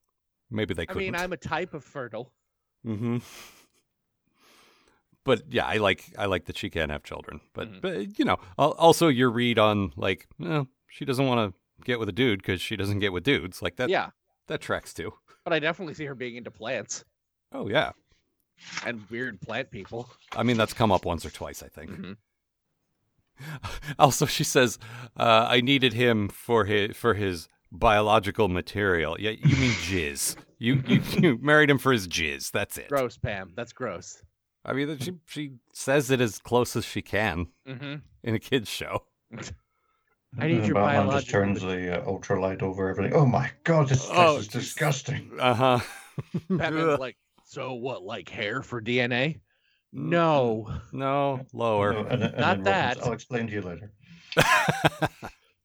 maybe they I couldn't. mean, I'm a type of fertile. Mm-hmm. But yeah, I like I like that she can't have children. But Mhm. but you know, also your read on like, eh, she doesn't want to get with a dude because she doesn't get with dudes. Like that. yeah, that tracks too. but I definitely see her being into plants Oh yeah, and weird plant people. I mean that's come up once or twice, I think. Mhm. Also, she says, uh, "I needed him for his for his biological material." Yeah, you mean jizz? You you, you married him for his jizz. That's it. Gross, Pam. That's gross. I mean, she she says it as close as she can Mm-hmm. in a kids show. I need your Batman just turns the uh, ultralight over everything. Oh my god, this place Oh, is jeez. disgusting. Uh huh. Batman's like, so what? Like hair for DNA? No. No, lower. No, and, and Not then Robin that. I'll explain to you later.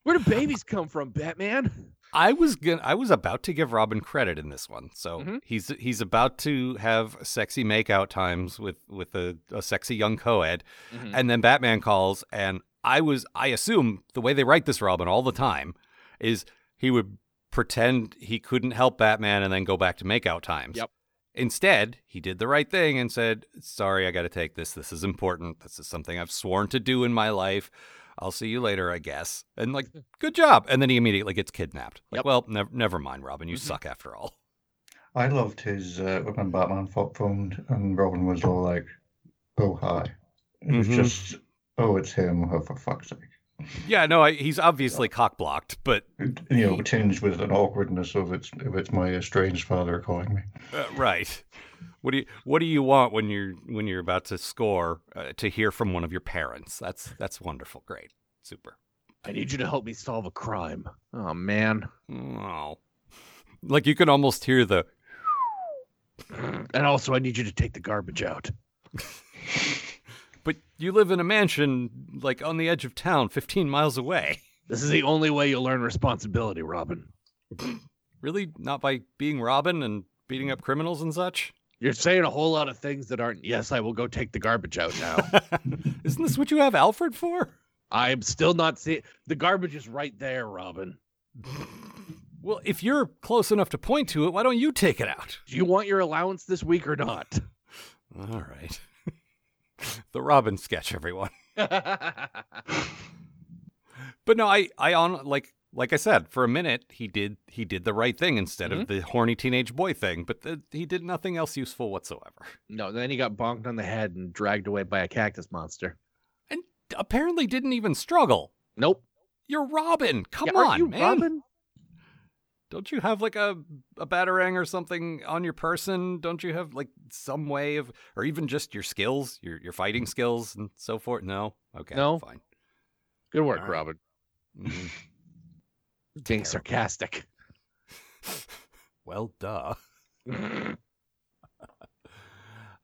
Where do babies come from, Batman? I was gonna, I was about to give Robin credit in this one. So Mhm. he's he's about to have sexy makeout times with with a, a sexy young co-ed, Mhm. and then Batman calls, and I was I assume the way they write this Robin all the time is he would pretend he couldn't help Batman and then go back to makeout times. Yep. Instead, he did the right thing and said, "Sorry, I got to take this. This is important. This is something I've sworn to do in my life. I'll see you later, I guess." And like, good job. And then he immediately gets kidnapped. Like, Yep. well, never, never mind, Robin. You Mhm. suck after all. I loved his uh, when Batman fo- phoned and Robin was all like, "Oh hi." It was Mhm. just, "Oh, it's him." Oh, for fuck's sake! Yeah, no, I, he's obviously cock blocked, but You know, tinged with an awkwardness of it's of it's my estranged father calling me. uh, right. What do you What do you want when you're when you're about to score uh, to hear from one of your parents? That's that's wonderful. Great, super. I need you to help me solve a crime. Oh man. Oh, like you can almost hear the And also I need you to take the garbage out. But you live in a mansion like on the edge of town, 15 miles away. This is the only way you'll learn responsibility, Robin. Really? Not by being Robin and beating up criminals and such? You're saying a whole lot of things that aren't yes, I will go take the garbage out now. Isn't this what you have Alfred for? I'm still not seeing the garbage is right there, Robin. Well, if you're close enough to point to it, why don't you take it out? Do you want your allowance this week or not? All right. the Robin sketch, everyone. But no, I, I on like, like I said, for a minute he did, he did the right thing instead of mm-hmm. the horny teenage boy thing. But the, he did nothing else useful whatsoever. no, then he got bonked on the head and dragged away by a cactus monster. And apparently didn't even struggle. Nope. You're Robin. Come Yeah, on, you man. Robin? Don't you have like a a batarang or something on your person? Don't you have like some way of, or even just your skills, your your fighting skills and so forth? No. Okay. No. Fine. Good work, All right. Robin. Mhm. Being sarcastic. Well, duh.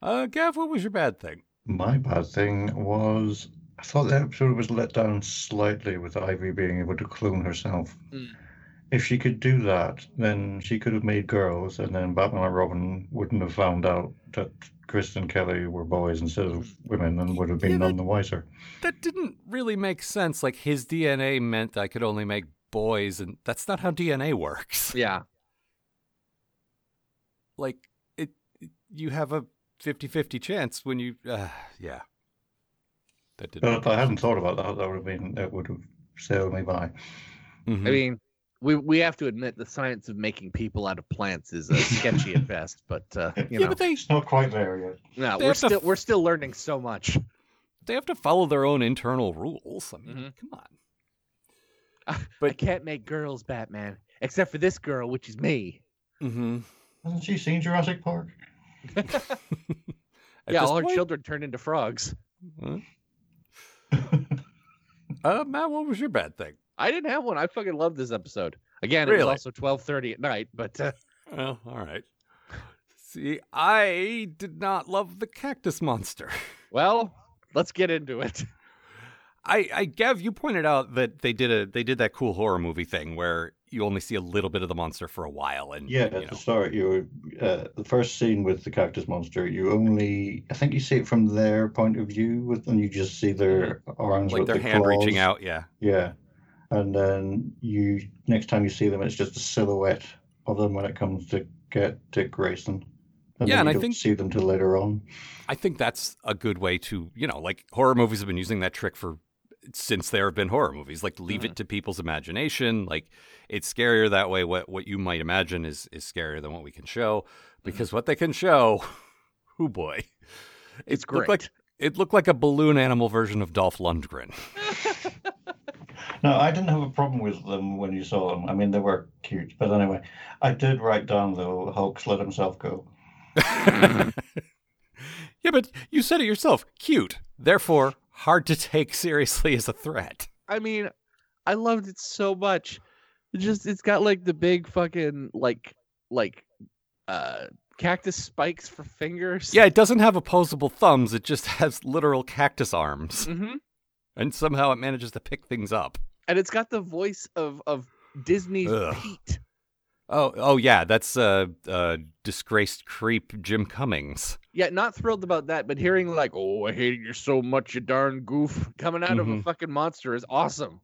Uh, Gav, what was your bad thing? My bad thing was I thought the episode was let down slightly with Ivy being able to clone herself. Mm. If she could do that, then she could have made girls, and then Batman and Robin wouldn't have found out that Chris and Kelly were boys instead of women, and would have been Yeah, that- none the wiser. That didn't really make sense. Like his DNA meant I could only make boys, and that's not how DNA works. Yeah. Like it, it you have a 50-50 chance when you, uh, yeah. That didn't. But if I hadn't thought about that, that would have been it would have sailed me by. Mhm. I mean, we we have to admit the science of making people out of plants is uh, sketchy at best, but uh, you yeah, know, but they It's not quite there yet. no, they we're have to still f- we're still learning so much. they have to follow their own internal rules. I mean, Mhm. come on. I But- can't make girls Batman, except for this girl, which is me. Mm-hmm. Hasn't she seen Jurassic Park? yeah, all her children turned into frogs. Uh, Matt, what was your bad thing? I didn't have one. I fucking love this episode. Again, it was also twelve thirty at night, but uh, Well, all right. See, I did not love the cactus monster. well, let's get into it. I, I, Gav, you pointed out that they did a they did that cool horror movie thing where you only see a little bit of the monster for a while, and Yeah, you at the start, you uh, the first scene with the cactus monster. You only, I think, you see it from their point of view, with and you just see their arms like with their the hand reaching out. Yeah, Yeah, and then you next time you see them, it's just a silhouette of them when it comes to get Dick Grayson. And Yeah, and I think- see them till later on. I think that's a good way to you know like horror movies have been using that trick for since there have been horror movies. Like leave Mm-hmm. it to people's imagination. Like it's scarier that way. What what you might imagine is is scarier than what we can show Mm-hmm. because what they can show, oh boy, It's it looked great. like it looked like a balloon animal version of Dolph Lundgren. No, I didn't have a problem with them when you saw them. I mean, they were cute, but anyway, I did write down though Hulk's let himself go. yeah, but you said it yourself. Cute. Therefore, hard to take seriously as a threat. I mean, I loved it so much. It just it's got like the big fucking like like uh cactus spikes for fingers. Yeah, it doesn't have opposable thumbs. It just has literal cactus arms, hmm and somehow it manages to pick things up. And it's got the voice of of Disney's Ugh. Pete. Oh, oh yeah, that's uh, uh, disgraced creep Jim Cummings. Yeah, not thrilled about that, but hearing like, "Oh, I hated you so much, you darn goof," coming out of a Mhm. fucking monster is awesome.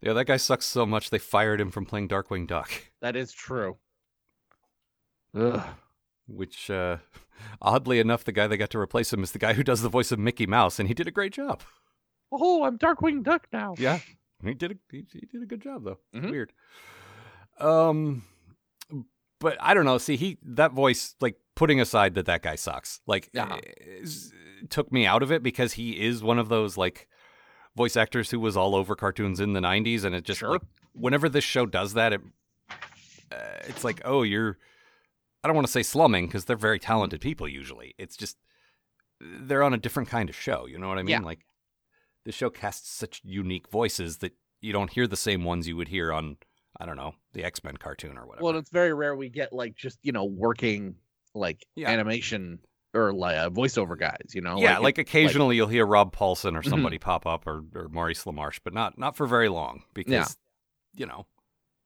Yeah, that guy sucks so much they fired him from playing Darkwing Duck, That is true. Ugh. which, uh, oddly enough, the guy they got to replace him is the guy who does the voice of Mickey Mouse, and he did a great job. Oh, I'm Darkwing Duck now. Yeah, he did a he, he did a good job though. Mhm. Weird. Um, but I don't know. See, he that voice, like putting aside that that guy sucks, like Yeah. is- took me out of it because he is one of those like voice actors who was all over cartoons in the '90s, and it just Sure. like whenever this show does that, it uh, it's like, oh, you're. I don't want to say slumming because they're very talented people usually. It's just they're on a different kind of show. You know what I mean? Yeah. Like the show casts such unique voices that you don't hear the same ones you would hear on I don't know the X Men cartoon or whatever. Well, it's very rare we get like just you know working like Yeah. animation or like uh, voiceover guys. You know, yeah, it- like, occasionally you'll hear Rob Paulsen or Mhm. somebody pop up or or Maurice LaMarche, but not not for very long because you know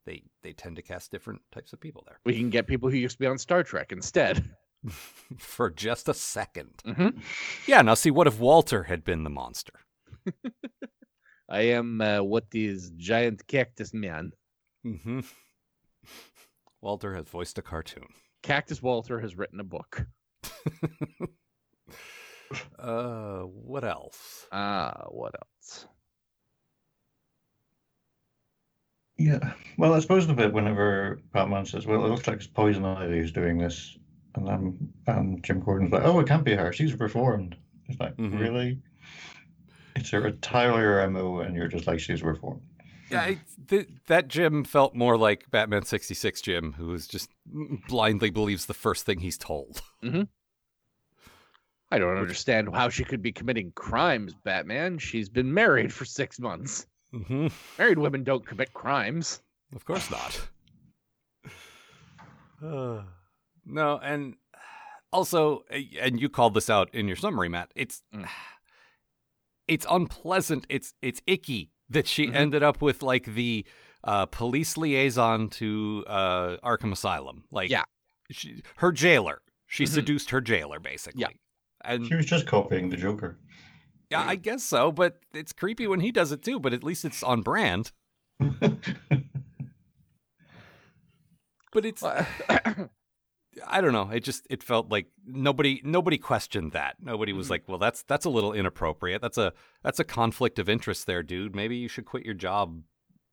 they they tend to cast different types of people there we can get people who used to be on Star Trek instead. for just a 2nd Mhm. Yeah, now see what if Walter had been the monster? I am uh, what is giant cactus man. Mm-hmm. Walter has voiced a cartoon. Cactus Walter has written a book. Uh, what else? Ah, what else? Yeah. Well, I suppose the bit whenever Batman says, "Well, it looks like it's Poison Ivy who's doing this," and then and Jim Gordon's like, "Oh, it can't be her. She's reformed." It's like, Mhm. really? It's a Tyler MO, and you're just like, "She's reformed." Yeah, I, th- that Jim felt more like Batman 66 Jim, who is just blindly believes the first thing he's told. I don't understand how she could be committing crimes, Batman. She's been married for six months. hmm Married women don't commit crimes. Of course not. Uh, no, and also, and you called this out in your summary, Matt. It's Mm. It's unpleasant. It's it's icky that she Mhm. ended up with like the uh, police liaison to uh, Arkham Asylum. Like, Yeah. she, her jailer. She Mhm. seduced her jailer, basically. Yeah, And She was just copying the Joker. yeah, I guess so. But it's creepy when he does it too. But at least it's on brand. But it's I don't know. It just it felt like nobody nobody questioned that. Nobody was Mhm. like, "Well, that's that's a little inappropriate. That's a that's a conflict of interest there, dude. Maybe you should quit your job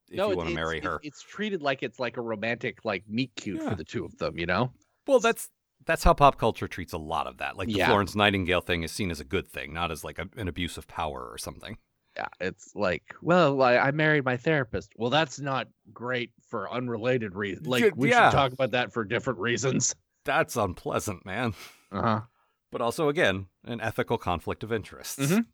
if no, you want to marry it- her." It's treated like it's like a romantic, like meet cute Yeah. for the two of them. You know? well, that's that's how pop culture treats a lot of that. Like the Yeah. Florence Nightingale thing is seen as a good thing, not as like a, an abuse of power or something. Yeah, it's like, well, I, I married my therapist. Well, that's not great for unrelated reasons. Like, we yeah. should talk about that for different reasons. That's unpleasant, man. Uh huh. But also again, an ethical conflict of interests. Mhm.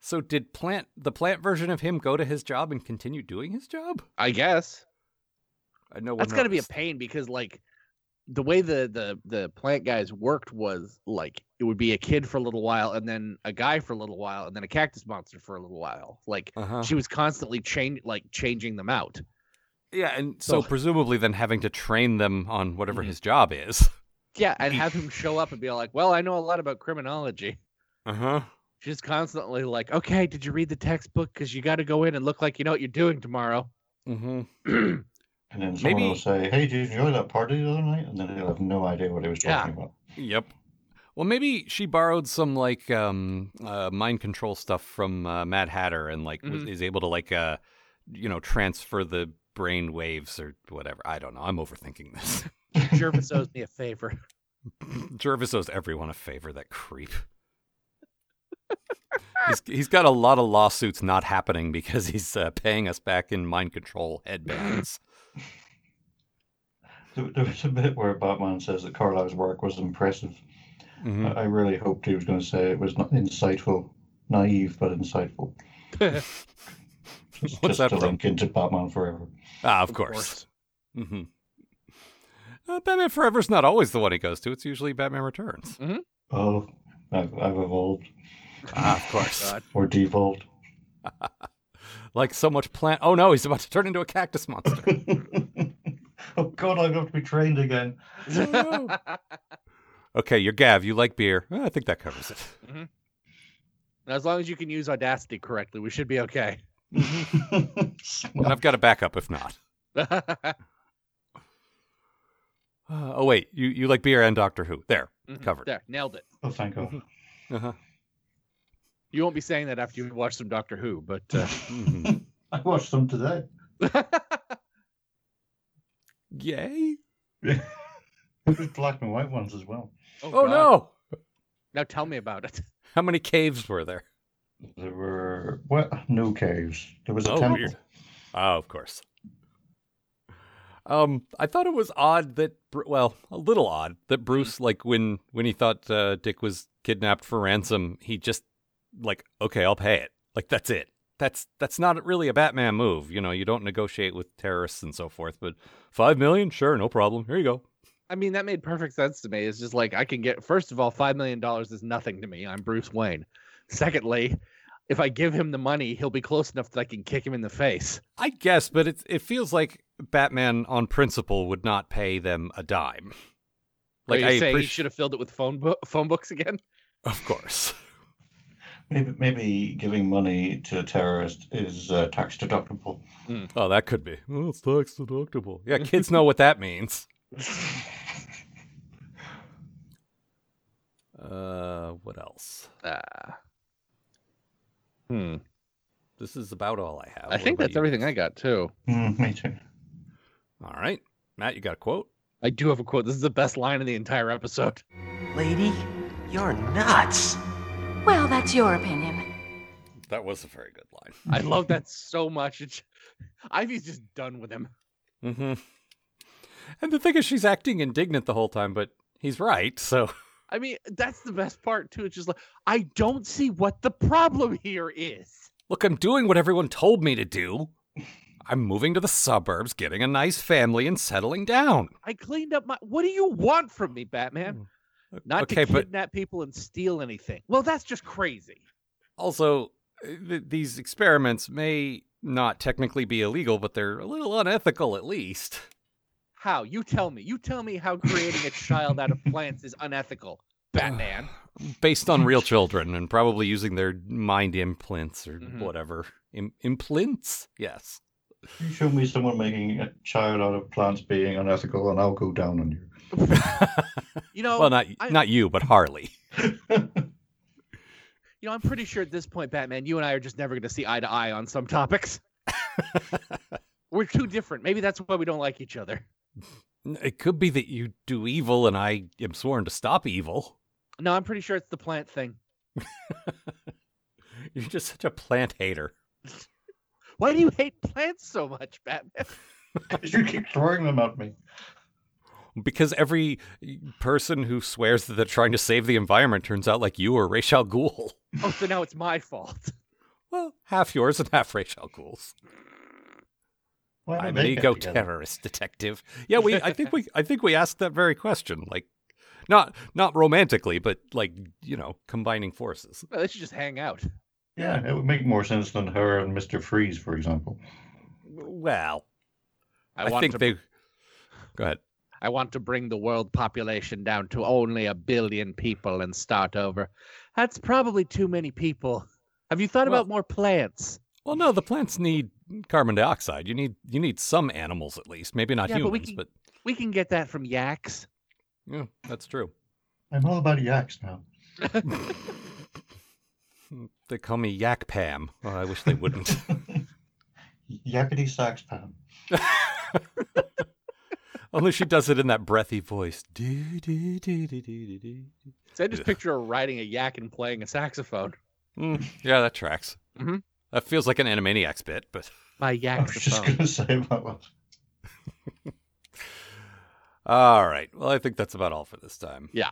So did Plant the Plant version of him go to his job and continue doing his job? I guess I know that's got to be a pain because, like, the way the the the plant guys worked was like it would be a kid for a little while, and then a guy for a little while, and then a cactus monster for a little while. Like, Uh-huh. she was constantly change like changing them out. Yeah, and so, So- presumably then having to train them on whatever Mhm. his job is. Yeah, and have him show up and be like, "Well, I know a lot about criminology." Uh huh. She's constantly like, "Okay, did you read the textbook? Because you got to go in and look like you know what you're doing tomorrow." Mm-hmm. And then someone Maybe- will say, "Hey, did you enjoy that party the other night?" And then he'll have no idea what he was Yeah. talking about. Yep. Well, maybe she borrowed some like um, uh, mind control stuff from uh, Mad Hatter and like was, Mhm. is able to like uh, you know transfer the brain waves or whatever. I don't know. I'm overthinking this. Jervis owes me a favor. Jervis owes everyone a favor. That creep. he's, he's got a lot of lawsuits not happening because he's uh, paying us back in mind control headbands. There, there was a bit where Batman says that Carlyle's work was impressive. Mhm. I, I really hoped he was going to say it was not insightful, naive, but insightful. Just, What's just that to from? link into Batman Forever. Ah, of, course. hmm Uh, Batman Forever's not always the one he goes to. It's usually Batman Returns. Oh, I've, I've evolved Ah, of course. Or devolved. Like so much plant. Oh no, he's about to turn into a cactus monster. oh God, I'm going to be trained again. okay, you're Gav. You like beer. Eh, I think that covers it. as long as you can use Audacity correctly, we should be okay. And I've got a backup if not. Uh, oh wait, you you like beer and Doctor Who? There, Mhm. covered. There, nailed it. oh, thank God. Uh-huh. You won't be saying that after you watch some Doctor Who, but uh, Mhm. I watched some today. Yay! It was black and white ones as well. Oh God. no! Now tell me about it. How many caves were there? There were well, no caves. There was a Oh, temple. weird. Oh, of course. Um, I thought it was odd that, well, a little odd that Bruce, like when when he thought uh, Dick was kidnapped for ransom, he just like, okay, I'll pay it. Like that's it. That's that's not really a Batman move. You know, you don't negotiate with terrorists and so forth. But five million, sure, no problem. Here you go. I mean, that made perfect sense to me. It's just like I can get. First of all, five million dollars is nothing to me. I'm Bruce Wayne. Secondly, if I give him the money, he'll be close enough that I can kick him in the face. I guess, but it it feels like Batman on principle would not pay them a dime. Like Like Are I say, saying he should have filled it with phone bo- phone books again? of course. Maybe, maybe giving money to a terrorist is uh, tax deductible. Oh, that could be. Well, it's tax deductible. Yeah, kids know what that means. Uh, what else? Ah. Hmm. This is about all I have. I think that's everything I got too. Mm, me too. All right, Matt, you got a quote? I do have a quote. This is the best line in the entire episode. Lady, you're nuts. Well, that's your opinion. That was a very good line. I love that so much. It's, Ivy's just done with him. Mm-hmm. And the thing is, she's acting indignant the whole time, but he's right. So I mean, that's the best part too. It's just like I don't see what the problem here is. look, I'm doing what everyone told me to do. I'm moving to the suburbs, getting a nice family, and settling down. I cleaned up my. What do you want from me, Batman? Not okay, to but kidnap people and steal anything. Well, that's just crazy. also, uh, th- these experiments may not technically be illegal, but they're a little unethical at least. How? You tell me. You tell me how creating a child out of plants is unethical, Batman. Based on real children and probably using their mind implants or Mhm. whatever. Im- implants? Yes. You show me someone making a child out of plants being unethical, and I'll go down on you. You know, well, not I- not you, but Harley. you know, I'm pretty sure at this point, Batman, you and I are just never going to see eye to eye on some topics. We're too different. Maybe that's why we don't like each other. It could be that you do evil and I am sworn to stop evil. No, I'm pretty sure it's the plant thing. You're just such a plant hater. Why do you hate plants so much, Batman? Because you keep throwing them at me. Because every person who swears that they're trying to save the environment turns out like you or Ra's al Ghul. Oh, so now it's my fault. Well, half yours and half Ra's al Ghul's. Why don't I'm an eco terrorist detective. Yeah, we. I think we. I think we asked that very question. Like, not not romantically, but like you know, combining forces. Well, they should just hang out. Yeah, it would make more sense than her and Mr. Freeze, for example. Well, I, I, want think to. they. Go ahead. I want to bring the world population down to only a billion people and start over. That's probably too many people. Have you thought Well- about more plants? Well, no, the plants need carbon dioxide. You need you need some animals at least. Maybe not Yeah, but we humans, can- but, We can get that from yaks. yeah, that's true. I'm all about yaks now. They call me Yak Pam. Well, I wish they wouldn't. Yakety sax Pam. Only she does it in that breathy voice. Do, do, do, do, do, do. So I just picture her riding a yak and playing a saxophone. Mm, yeah, that tracks. Mhm. That feels like an Animaniacs bit, but My I was just going to say about that. all right. Well, I think that's about all for this time. Yeah.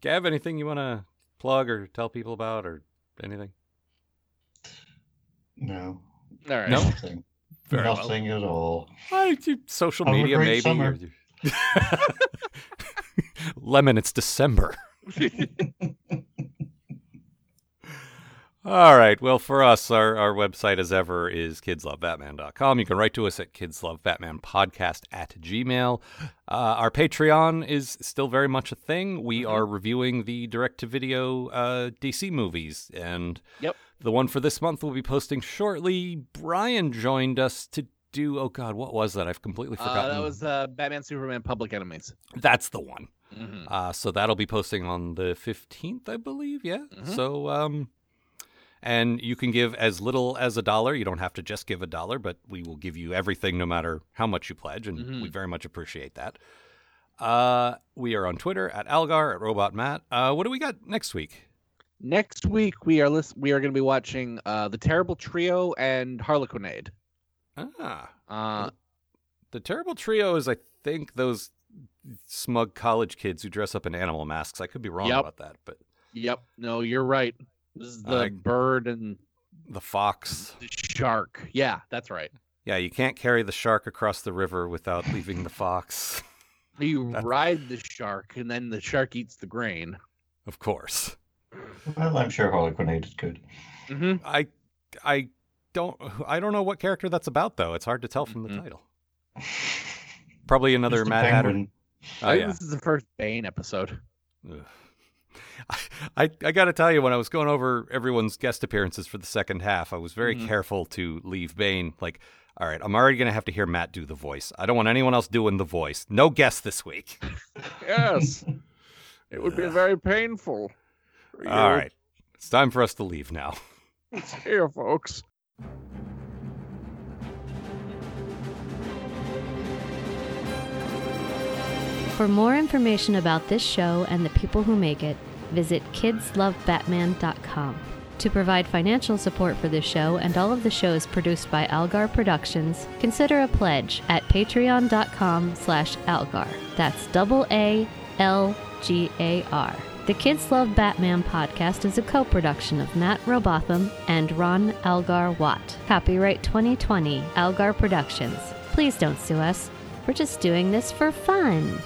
Gav, anything you want to plug or tell people about or anything? No, All right. No? nothing. Very well. nothing at all. I, social Have media, maybe. or- Lemon, it's December. All right. Well, for us, our, our website, as ever, is kidslovebatman.com. You can write to us at kidslovebatmanpodcast at gmail. Uh, our Patreon is still very much a thing. We are reviewing the direct-to-video uh, DC movies, and Yep. the one for this month we'll be posting shortly. Brian joined us to do, oh God, what was that? I've completely Uh, forgotten. that was uh, Batman, Superman, Public Enemies. That's the one. Mhm. Uh, so that'll be posting on the 15th, I believe. Yeah. Mhm. So, um, and you can give as little as a dollar. You don't have to just give a dollar, but we will give you everything no matter how much you pledge. And Mhm. we very much appreciate that. Uh, we are on Twitter at Algar, at Robot Matt. Uh, what do we got next week? Next week we are list- we are going to be watching uh, the Terrible Trio and Harlequinade. Ah, Uh, the Terrible Trio is, I think, those smug college kids who dress up in animal masks. I could be wrong Yep. about that, but yep. No, you're right. This is the I- bird and the fox. the shark. Yeah, that's right. Yeah, you can't carry the shark across the river without leaving the fox. You That's- ride the shark, and then the shark eats the grain. Of course. Well, I'm sure Harlequinade is good. Mm-hmm. I I don't I don't know what character that's about though. It's hard to tell from the Mhm. title. Probably another It's Mad Hatter. penguin. Oh, I think yeah. this is the first Bane episode. Ugh. I I got to tell you when I was going over everyone's guest appearances for the second half, I was very Mhm. careful to leave Bane like all right, I'm already going to have to hear Matt do the voice. I don't want anyone else doing the voice. No guest this week. Yes, it would be very painful. for All you. right. It's time for us to leave now. It's here, folks. For more information about this show and the people who make it, visit kidslovebatman.com. To provide financial support for this show and all of the shows produced by Algar Productions, consider a pledge at patreon.com slash algar. That's double A L G A R. The Kids Love Batman podcast is a co-production of Matt Robotham and Ron Algar Watt. Copyright 2020 Algar Productions. Please don't sue us. We're just doing this for fun.